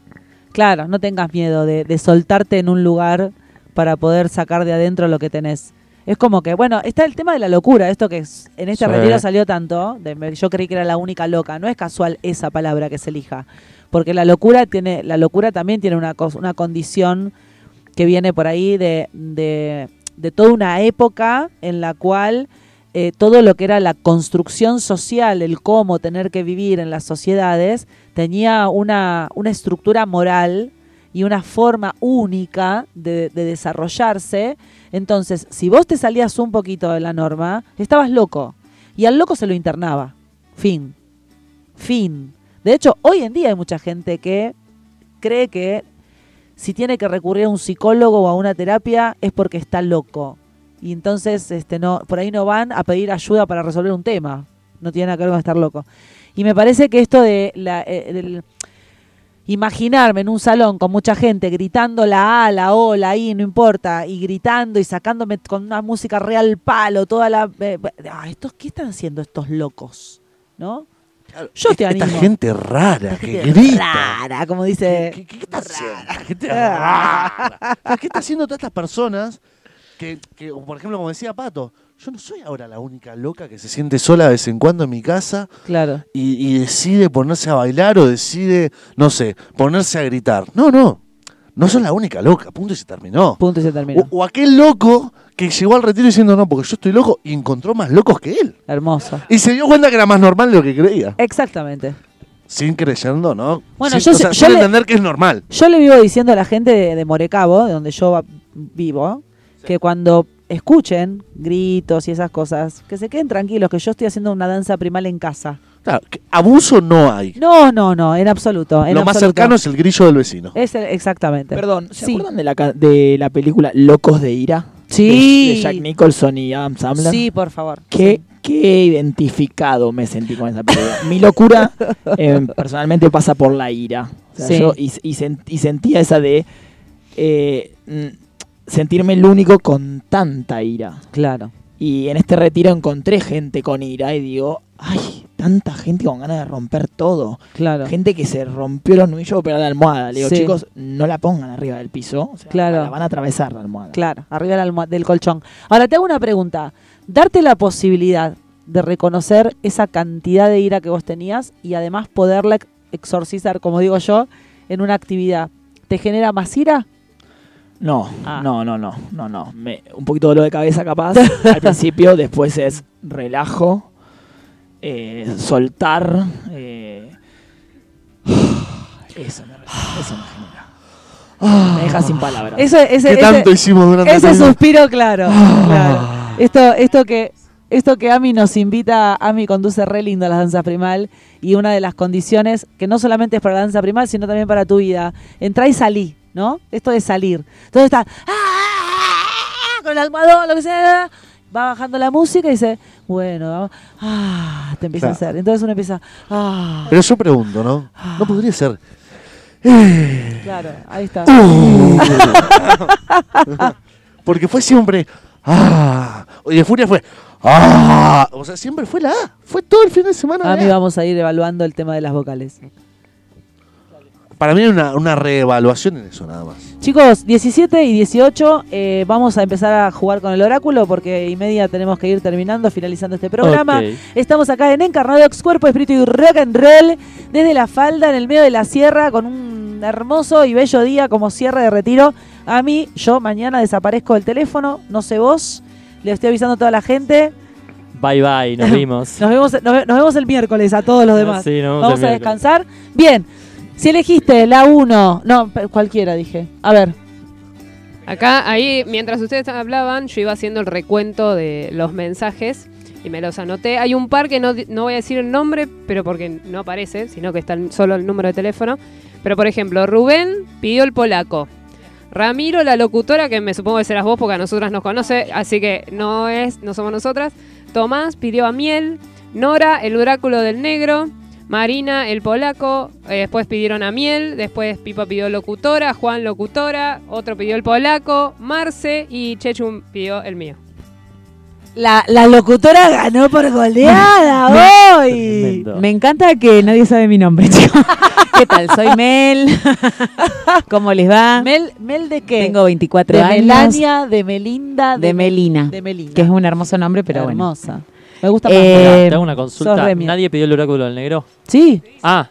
Claro, no tengas miedo de, de soltarte en un lugar para poder sacar de adentro lo que tenés. Es como que, bueno, está el tema de la locura, esto que es- en este Sí. retiro salió tanto, de- yo creí que era la única loca, no es casual esa palabra que se elija, porque la locura tiene, la locura también tiene una, una condición que viene por ahí de, de, de toda una época en la cual eh, todo lo que era la construcción social, el cómo tener que vivir en las sociedades, tenía una, una estructura moral y una forma única de, de desarrollarse. Entonces, si vos te salías un poquito de la norma, estabas loco. Y al loco se lo internaba. Fin. Fin. De hecho, hoy en día hay mucha gente que cree que si tiene que recurrir a un psicólogo o a una terapia es porque está loco. Y entonces este no por ahí no van a pedir ayuda para resolver un tema. No tiene nada que ver con estar loco. Y me parece que esto de la, eh, imaginarme en un salón con mucha gente gritando la A, la O, la I, no importa, y gritando y sacándome con una música real palo, toda la... eh, ah, estos, ¿Qué están haciendo estos locos? ¿No? Yo te Esta animo. gente rara que Gente grita. Rara, como dice... ¿Qué, qué está haciendo? Esta gente rara. ¿Qué está haciendo todas estas personas que, que, por ejemplo, como decía Pato, yo no soy ahora la única loca que se siente sola de vez en cuando en mi casa Claro. y, y decide ponerse a bailar o decide, no sé, ponerse a gritar. No, no. No soy la única loca. Punto y se terminó. Punto y se terminó. O, o aquel loco que llegó al retiro diciendo no, porque yo estoy loco y encontró más locos que él. Hermoso. Y se dio cuenta que era más normal de lo que creía. Exactamente. Sin creyendo, ¿no? Bueno, Sin- yo o sea, yo sin le- entender que es normal. Yo le vivo diciendo a la gente de, de Morecabo, de donde yo vivo, que cuando escuchen gritos y esas cosas, que se queden tranquilos, que yo estoy haciendo una danza primal en casa. Claro, abuso no hay. No, no, no, en absoluto. en Lo más absoluto. cercano es el grillo del vecino. Es el- exactamente. Perdón, ¿se Sí. acuerdan de la, de la película Locos de Ira? Sí. De, de Jack Nicholson y Adam Sandler. Sí, por favor. Qué, qué identificado me sentí con esa película. Mi locura eh, personalmente pasa por la ira. O sea, Sí. yo y, y sen- y sentía esa de eh, sentirme el único con tanta ira. Claro. Y en este retiro encontré gente con ira y digo, ay, tanta gente con ganas de romper todo. Claro. Gente que se rompió los nudillos pero la almohada. Le digo, Sí. chicos, no la pongan arriba del piso. O sea, Claro. La van a atravesar la almohada. Claro, arriba del, colchón. Ahora te hago una pregunta. Darte la posibilidad de reconocer esa cantidad de ira que vos tenías y además poderla ex- exorcizar, como digo yo, en una actividad, ¿te genera más ira? No, Ah. no, no, no, no, no. Me, un poquito de dolor de cabeza capaz al principio, después es relajo, eh, soltar. eh, eso me, eso me genera. Me deja sin palabras. Eso, ese, ¿Qué ese- tanto hicimos durante ese el suspiro, claro. claro. Esto, esto que esto que Ami nos invita, Ami conduce re lindo a las danzas primal y una de las condiciones que no solamente es para la danza primal, sino también para tu vida, entra y salí, ¿no? Esto de salir. Entonces está ¡ah! con el almohadón, lo que sea, va bajando la música y dice, bueno, vamos, ah, te empieza a hacer. Entonces uno empieza, ah, Pero yo pregunto, ¿no? ¿No podría ser? eh, claro, ahí está. Uh. Porque fue siempre. ¡Ah! Y de Furia fue. ¡Ah! O sea, siempre fue la A. Fue todo el fin de semana. A. vamos a ir evaluando el tema de las vocales. Para mí hay una, una reevaluación en eso, nada más. Chicos, 17 y 18, eh, vamos a empezar a jugar con el oráculo porque y media tenemos que ir terminando, finalizando este programa. Estamos acá en Encarnadox, Cuerpo, Espíritu y Rock and Roll, desde la falda, en el medio de la sierra, con un hermoso y bello día como cierre de retiro. A mí, yo mañana desaparezco del teléfono, no sé vos, le estoy avisando a toda la gente. Bye bye, nos vimos. Nos vemos, nos, ve- nos vemos el miércoles a todos los demás. Sí, nos vemos Vamos el a miércoles. descansar. Bien, si elegiste la 1, no, cualquiera dije. A ver, Acá, ahí, mientras ustedes hablaban, yo iba haciendo el recuento de los mensajes y me los anoté. Hay un par que no, no voy a decir el nombre, pero porque no aparece, sino que está solo el número de teléfono. Pero, por ejemplo, Rubén pidió el polaco. Ramiro, la locutora, que me supongo que serás vos porque a nosotras nos conoce, así que no es, no somos nosotras. Tomás pidió a Miel, Nora, el oráculo del negro, Marina, el polaco, eh, después pidieron a Miel, después Pipa pidió locutora, Juan locutora, otro pidió el polaco, Marce y Chechum pidió el mío. La, la locutora ganó por goleada hoy. Me encanta que nadie sabe mi nombre, chicos. ¿Qué tal? Soy Mel. ¿Cómo les va? Mel, Mel de qué? Tengo 24 de años. Melania, de Melinda, de Melina. De Melina. Que es un hermoso nombre, pero bueno. Hermosa. Me gusta más. Eh, Te hago una sos consulta. ¿Nadie pidió el oráculo del negro? Sí. Ah,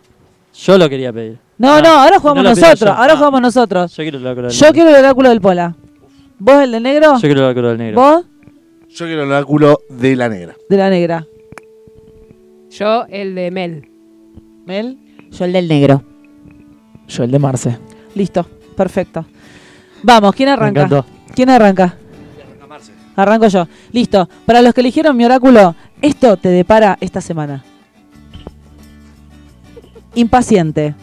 yo lo quería pedir. No, Ah, no, ahora jugamos lo pido nosotros. yo. Ahora Ah, jugamos nosotros. Yo quiero el oráculo del Yo negro. quiero el oráculo del Pola. ¿Vos el de negro? Yo quiero el oráculo del negro. ¿Vos? Yo quiero el oráculo de la negra. De la negra. Yo el de Mel. ¿Mel? Yo el del negro. Yo el de Marce. Listo. Perfecto. Vamos, ¿quién arranca? encantó. ¿Quién arranca? Arranco yo. Listo. Para los que eligieron mi oráculo, esto te depara esta semana. Impaciente.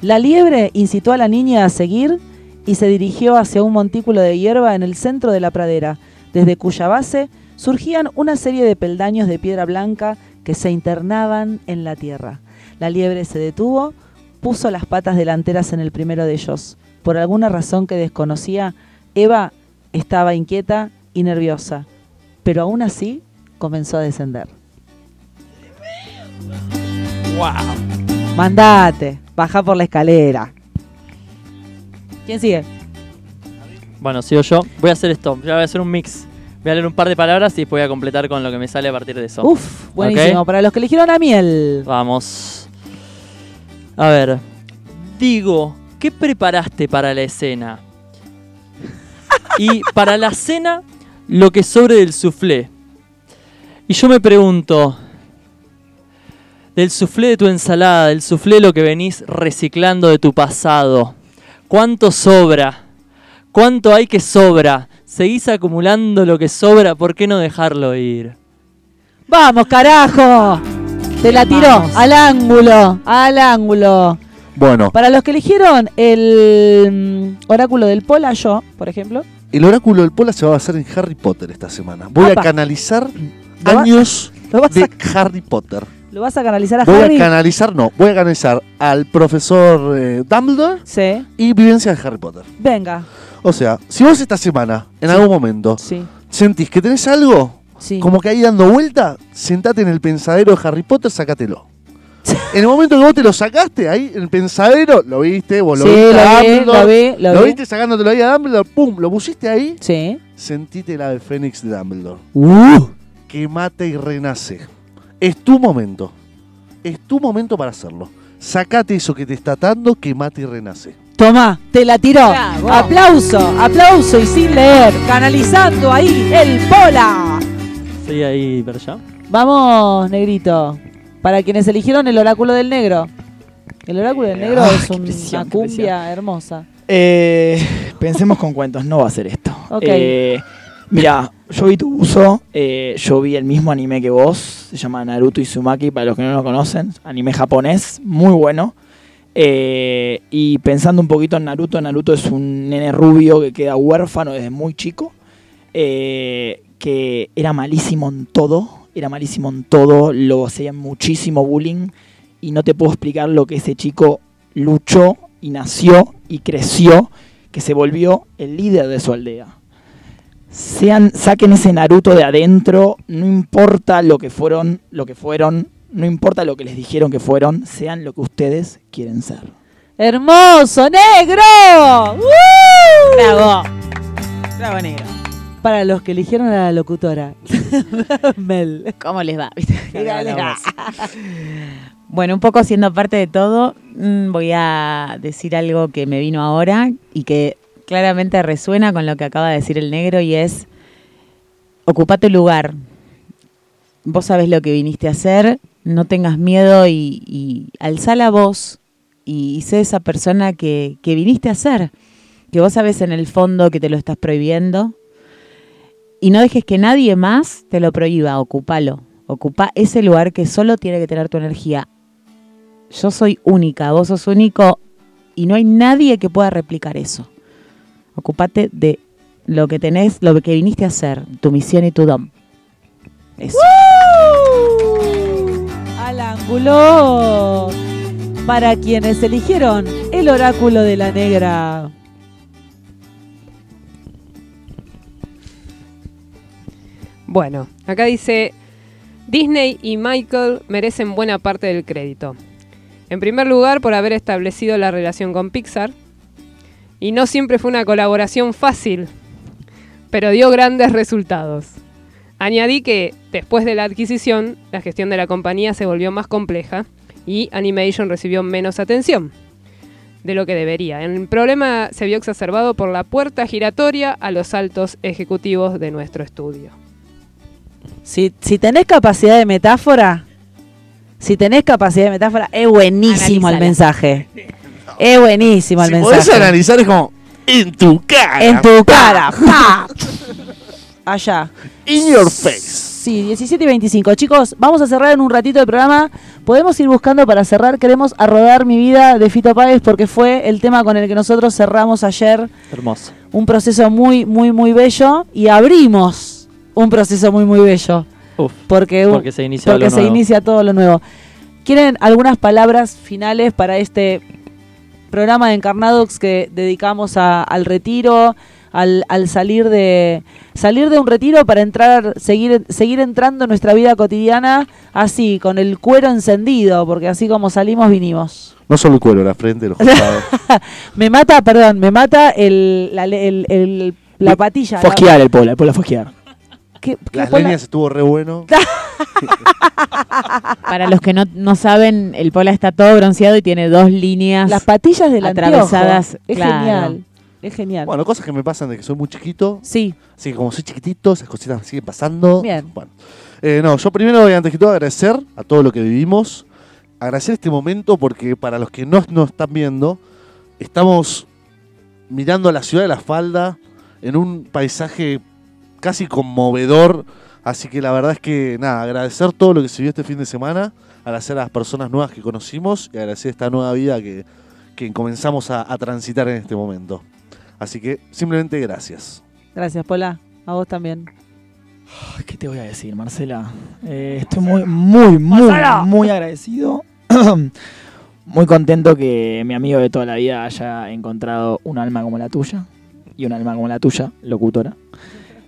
La liebre incitó a la niña a seguir y se dirigió hacia un montículo de hierba en el centro de la pradera, desde cuya base surgían una serie de peldaños de piedra blanca que se internaban en la tierra. La liebre se detuvo, puso las patas delanteras en el primero de ellos. Por alguna razón que desconocía, Eva estaba inquieta y nerviosa, pero aún así comenzó a descender. ¡Wow! Mandate, baja por la escalera. ¿Quién sigue? Bueno, sigo yo. Voy a hacer esto. Voy a hacer un mix. Voy a leer un par de palabras y después voy a completar con lo que me sale a partir de eso. Uf, buenísimo. Para los que eligieron a miel. Vamos. A ver. Digo, ¿qué preparaste para la escena? Y para la cena, lo que sobre del soufflé. Y yo me pregunto, del soufflé de tu ensalada, del soufflé lo que venís reciclando de tu pasado, ¿cuánto sobra? ¿Cuánto hay que sobra? ¿Seguís acumulando lo que sobra? ¿Por qué no dejarlo ir? ¡Vamos, carajo! Te la tiró Vamos. al ángulo, al ángulo. Bueno, Para los que eligieron el mm, oráculo del Pola, yo, por ejemplo. El oráculo del Pola se va a basar en Harry Potter esta semana. Voy a canalizar Lo va- años lo de a- Harry Potter. ¿Lo vas a canalizar a Voy Harry? a canalizar, no, voy a canalizar al profesor eh, Dumbledore Sí. y vivencia de Harry Potter. Venga. O sea, si vos esta semana, en algún momento, Sí. sentís que tenés algo, como que ahí dando vuelta, sentate en el pensadero de Harry Potter, sácatelo. En el momento que vos te lo sacaste, ahí en el pensadero, lo viste, vos lo Sí, viste lo vi, lo vi, lo vi. viste sacándotelo ahí a Dumbledore, pum, lo pusiste ahí, Sí. sentite la de Fénix de Dumbledore. Uh. Que mata y renace. Es tu momento. Es tu momento para hacerlo. Sacate eso que te está atando, que mata y renace. Tomá, te la tiró. Bravo. Aplauso, aplauso y sin leer. Canalizando ahí el Pola. ¿Sigue ahí allá? Vamos, negrito. Para quienes eligieron el oráculo del negro. El oráculo del negro Ah, es un- presión, una cumbia hermosa. Eh, pensemos con cuentos, no va a ser esto. Ok. Eh, mira, yo vi tu uso, eh, yo vi el mismo anime que vos, se llama Naruto Izumaki, para los que no lo conocen, anime japonés, muy bueno. Eh, y pensando un poquito en Naruto, Naruto es un nene rubio que queda huérfano desde muy chico, eh, que era malísimo en todo, era malísimo en todo, lo hacían muchísimo bullying y no te puedo explicar lo que ese chico luchó y nació y creció, que se volvió el líder de su aldea. Sean, saquen ese Naruto de adentro, no importa lo que fueron, lo que fueron, no importa lo que les dijeron que fueron, sean lo que ustedes quieren ser. ¡Hermoso, negro! ¡Uh! Bravo. Bravo, negro. Para los que eligieron a la locutora. Mel. ¿Cómo les va? Bueno, un poco siendo parte de todo, mm, voy a decir algo que me vino ahora y que claramente resuena con lo que acaba de decir el negro y es, ocupa tu lugar. Vos sabés lo que viniste a hacer, no tengas miedo y, y alzá la voz y, y sé esa persona que, que viniste a ser, que vos sabés en el fondo que te lo estás prohibiendo y no dejes que nadie más te lo prohíba, ocupalo. Ocupa ese lugar que solo tiene que tener tu energía. Yo soy única, vos sos único y no hay nadie que pueda replicar eso. Ocupate de lo que tenés, lo que viniste a hacer, tu misión y tu dom. Eso. Al ángulo. Para quienes eligieron el oráculo de la negra. Bueno, acá dice, Disney y Michael merecen buena parte del crédito. En primer lugar, por haber establecido la relación con Pixar. Y no siempre fue una colaboración fácil, pero dio grandes resultados. Añadí que, después de la adquisición, la gestión de la compañía se volvió más compleja y Animation recibió menos atención de lo que debería. El problema se vio exacerbado por la puerta giratoria a los altos ejecutivos de nuestro estudio. Si, si tenés capacidad de metáfora, si tenés capacidad de metáfora, es buenísimo el mensaje. Es buenísimo el Si podés mensaje. analizar es como en tu cara. En tu pa. cara. pa. Allá. In your face. Sí, 17 y 25. Chicos, vamos a cerrar en un ratito el programa. Podemos ir buscando para cerrar. Queremos a rodar mi vida de Fito Páez porque fue el tema con el que nosotros cerramos ayer Hermoso. un proceso muy, muy, muy bello y abrimos un proceso muy, muy bello. Uf, Porque, porque se inicia porque lo se nuevo. inicia todo lo nuevo. ¿Quieren algunas palabras finales para este programa de Encarnadox que dedicamos a- al retiro, al, al salir de salir de un retiro para entrar, seguir, seguir entrando en nuestra vida cotidiana así, con el cuero encendido, porque así como salimos vinimos. No solo el cuero, la frente, los costados. me mata, perdón, me mata el, la, el- el- la patilla. la- Fosquear el pola, el pola fosquear. ¿Qué- qué Las líneas estuvo re bueno. Para los que no, no saben, el pola está todo bronceado y tiene dos líneas Las patillas del atravesadas. anteojo. Es claro. genial. Es genial. Bueno, cosas que me pasan de que soy muy chiquito. Sí. Así que como soy chiquitito, esas cositas me siguen pasando. Bien. Bueno. Eh, no, yo primero antes que todo agradecer a todo lo que vivimos. Agradecer este momento porque para los que no nos están viendo, estamos mirando la ciudad de La Falda en un paisaje casi conmovedor. Así que la verdad es que nada, agradecer todo lo que se vio este fin de semana, agradecer a las personas nuevas que conocimos y agradecer esta nueva vida que, que comenzamos a, a transitar en este momento. Así que simplemente gracias. Gracias, Pola. A vos también. ¿Qué te voy a decir, Marcela? Eh, estoy muy, muy, muy, muy agradecido. muy contento que mi amigo de toda la vida haya encontrado un alma como la tuya. Y un alma como la tuya, locutora.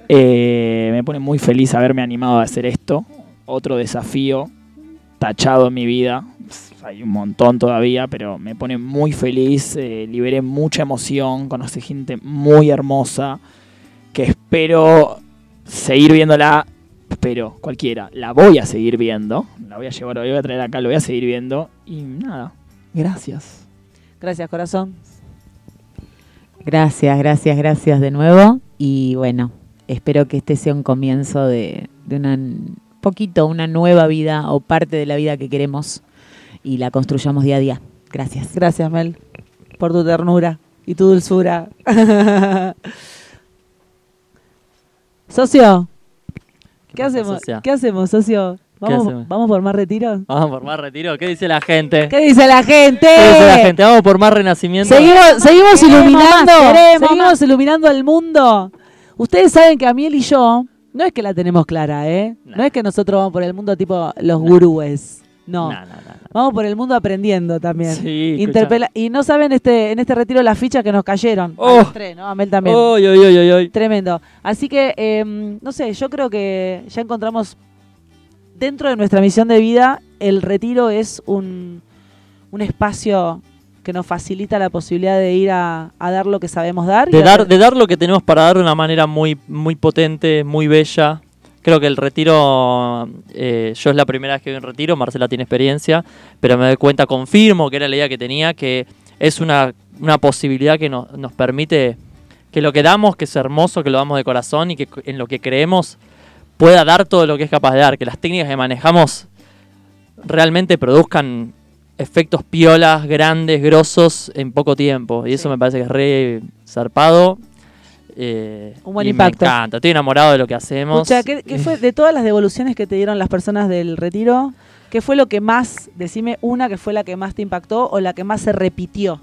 Eh, me pone muy feliz haberme animado a hacer esto. Otro desafío tachado en mi vida. Hay un montón todavía, pero me pone muy feliz. eh, liberé mucha emoción. Conocí gente muy hermosa que espero seguir viéndola. Pero cualquiera, la voy a seguir viendo. La voy a llevar, la voy a traer acá, lo voy a seguir viendo. Y nada, gracias. Gracias, corazón. Gracias, gracias, gracias de nuevo. Y bueno, espero que este sea un comienzo de, de una poquito, una nueva vida o parte de la vida que queremos y la construyamos día a día. Gracias. Gracias, Mel, por tu ternura y tu dulzura. socio, ¿qué, pasa, hacemos? socia? ¿Qué hacemos, socio? ¿Vamos, hacemos? ¿Vamos por más retiro? Vamos por más retiro. ¿Qué dice la gente? ¿Qué dice la gente? ¿Qué dice la gente? Vamos por más renacimiento. Seguimos, seguimos iluminando, más, seguimos iluminando al mundo. Ustedes saben que a Miel y yo no es que la tenemos clara, ¿eh? No es que nosotros vamos por el mundo tipo los gurúes. No. No, no, no, Vamos por el mundo aprendiendo también. Sí, Interpela- y no saben este en este retiro las fichas que nos cayeron. A Oh. los tres, ¿no? A Mel también. Oy, oy. Tremendo. Así que, eh, no sé, yo creo que ya encontramos dentro de nuestra misión de vida, el retiro es un, un espacio que nos facilita la posibilidad de ir a, a dar lo que sabemos dar. De dar, de dar lo que tenemos para dar de una manera muy, muy potente, muy bella. Creo que el retiro, eh, yo es la primera vez que voy un retiro, Marcela tiene experiencia, pero me doy cuenta, confirmo que era la idea que tenía, que es una, una posibilidad que nos, nos permite que lo que damos, que es hermoso, que lo damos de corazón y que en lo que creemos pueda dar todo lo que es capaz de dar, que las técnicas que manejamos realmente produzcan efectos piolas, grandes, grosos en poco tiempo. Y eso me parece que es re zarpado. eh, Un buen y impacto. Me encanta, estoy enamorado de lo que hacemos. Escucha, ¿qué, qué fue de todas las devoluciones que te dieron las personas del retiro? ¿Qué fue lo que más, decime una que fue la que más te impactó o la que más se repitió?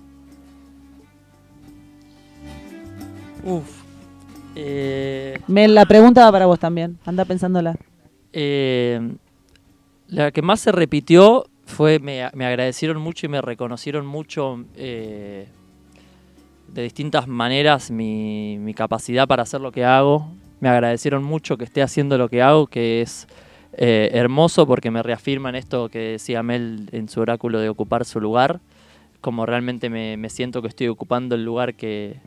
Uf. Eh, Me, la pregunta va para vos también. Anda pensándola. eh, la que más se repitió fue, me, agradecieron mucho y me reconocieron mucho eh, de distintas maneras mi, capacidad para hacer lo que hago. Me agradecieron mucho que esté haciendo lo que hago, que es eh, hermoso porque me reafirman esto que decía Mel en su oráculo de ocupar su lugar, como realmente me, me siento que estoy ocupando el lugar que,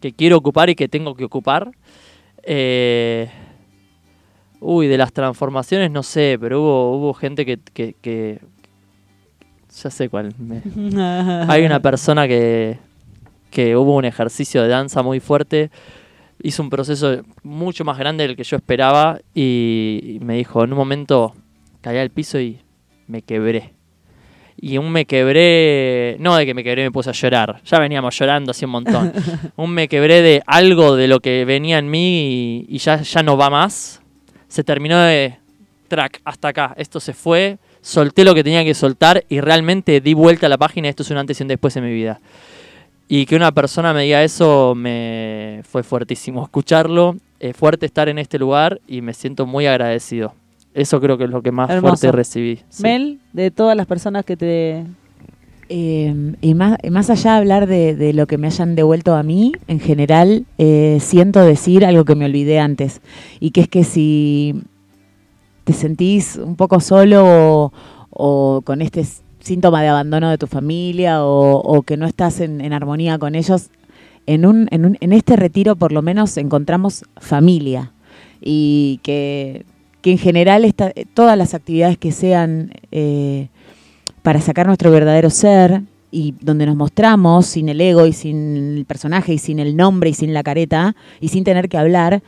que quiero ocupar y que tengo que ocupar. Eh, uy, de las transformaciones no sé, pero hubo, hubo gente que, que, que- Ya sé cuál. me- Hay una persona que, que hubo un ejercicio de danza muy fuerte, hizo un proceso mucho más grande del que yo esperaba y, y me dijo, en un momento caí al piso y me quebré. Y un me quebré, no de que me quebré me puse a llorar, ya veníamos llorando así un montón. un me quebré de algo de lo que venía en mí y, y ya, ya no va más. Se terminó de track hasta acá, esto se fue, solté lo que tenía que soltar y realmente di vuelta a la página, esto es un antes y un después en mi vida. Y que una persona me diga eso me fue fuertísimo escucharlo, es fuerte estar en este lugar y me siento muy agradecido. Eso creo que es lo que más Hermoso. fuerte recibí. sí. Mel, de todas las personas que te... Eh, y más, más allá de hablar de, lo que me hayan devuelto a mí, en general, eh, siento decir algo que me olvidé antes. Y que es que si te sentís un poco solo o, con este síntoma de abandono de tu familia o, que no estás en, armonía con ellos, en, un, en, un- en este retiro por lo menos encontramos familia. Y que, que en general todas las actividades que sean... eh, para sacar nuestro verdadero ser y donde nos mostramos sin el ego y sin el personaje y sin el nombre y sin la careta y sin tener que hablar,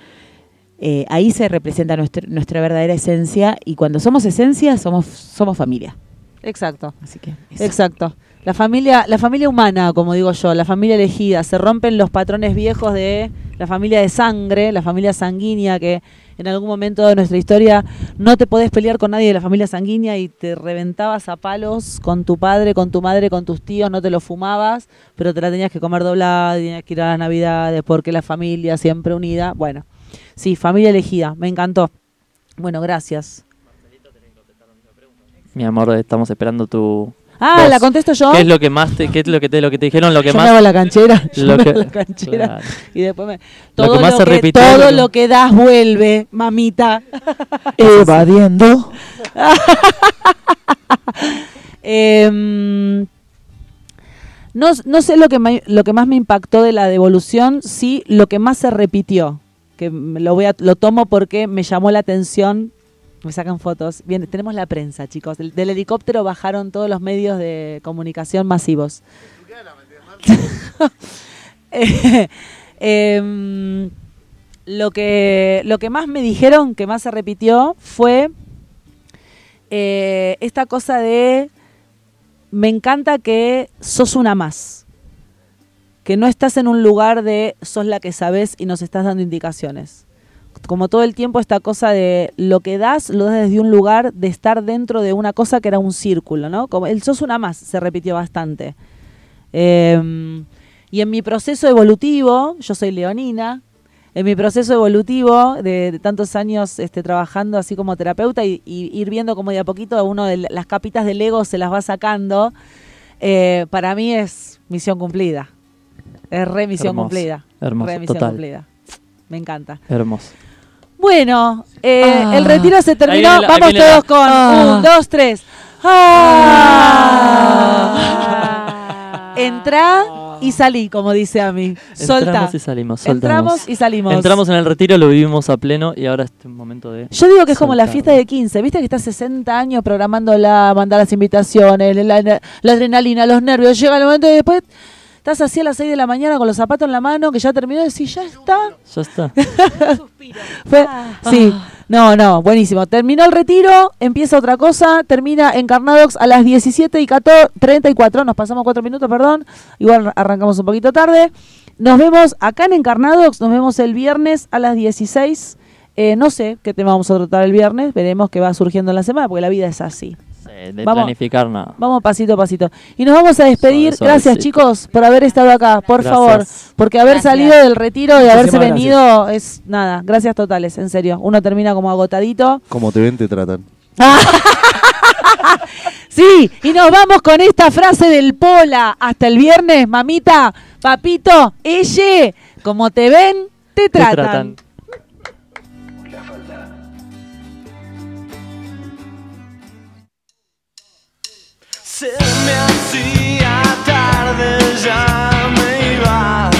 eh, ahí se representa nuestra, nuestra verdadera esencia y cuando somos esencia somos, somos familia. Exacto. Así que Exacto. La familia, la familia humana, como digo yo, la familia elegida, se rompen los patrones viejos de la familia de sangre, la familia sanguínea, que en algún momento de nuestra historia no te podés pelear con nadie de la familia sanguínea y te reventabas a palos con tu padre, con tu madre, con tus tíos, no te lo fumabas, pero te la tenías que comer doblada, tenías que ir a las navidades, porque la familia siempre unida. Bueno, sí, familia elegida, me encantó. Bueno, gracias. Mi amor, estamos esperando tu. Ah, voz. ¿la contesto yo? ¿Qué es lo que más te, qué es lo que te, lo que te dijeron? Lo que Yo más. me hago la canchera, yo lo me que- hago la canchera Claro. y después me Lo todo que más lo se que, repitió, todo lo que- lo que das vuelve, mamita. Evadiendo. Em, no, no sé lo que, me- lo que más me impactó de la devolución, sí lo que más se repitió, que me lo voy a, lo tomo porque me llamó la atención. Me sacan fotos. Bien, tenemos la prensa, chicos. Del, helicóptero bajaron todos los medios de comunicación masivos. Eh, em, lo que lo que más me dijeron, que más se repitió, fue eh, esta cosa de me encanta que sos una más. Que no estás en un lugar de sos la que sabes y nos estás dando indicaciones. Como todo el tiempo esta cosa de lo que das, lo das desde un lugar de estar dentro de una cosa que era un círculo, ¿no? Como el sos una más se repitió bastante. Em, y en mi proceso evolutivo, yo soy leonina, en mi proceso evolutivo de, de tantos años este, trabajando así como terapeuta y, y ir viendo como de a poquito uno de la- las capitas del ego se las va sacando, eh, para mí es misión cumplida. Es re misión Hermoso, cumplida. hermoso, re misión total. cumplida. Me encanta. Hermoso. Bueno, eh, Ah. el retiro se terminó. Viene la- Vamos viene la- todos con Ah. un, dos, tres. Ah. Entrá y salí, como dice a mí. Solta. Entramos y salimos. soltamos. Entramos y salimos. Entramos en el retiro, lo vivimos a pleno y ahora es un momento de. Yo digo que es como la fiesta de 15, ¿viste que estás 60 años programándola, mandar las invitaciones, la, la- la adrenalina, los nervios, llega el momento y después estás así a las 6 de la mañana con los zapatos en la mano, que ya terminó decís, ya está. Ya está. Fue- sí, Ah. no, no, buenísimo. Terminó el retiro, empieza otra cosa, termina en Carnadox a las 17 y 14, 34, nos pasamos 4 minutos, perdón, igual arrancamos un poquito tarde. Nos vemos acá en Encarnadox, nos vemos el viernes a las 16. Eh, no sé qué tema vamos a tratar el viernes, veremos qué va surgiendo en la semana, porque la vida es así. Eh, de Vamos. planificar nada. Vamos pasito a pasito. Y nos vamos a despedir. Suave, Gracias, chicos, por haber estado acá. Por Gracias. favor. Porque haber Gracias. salido del retiro y haberse venido es nada. Gracias totales, en serio. Uno termina como agotadito. Como te ven, te tratan. Sí, y nos vamos con esta frase del Pola. Hasta el viernes, mamita, papito, ella, como te ven, te Te tratan. Se me hacía tarde, ya me iba.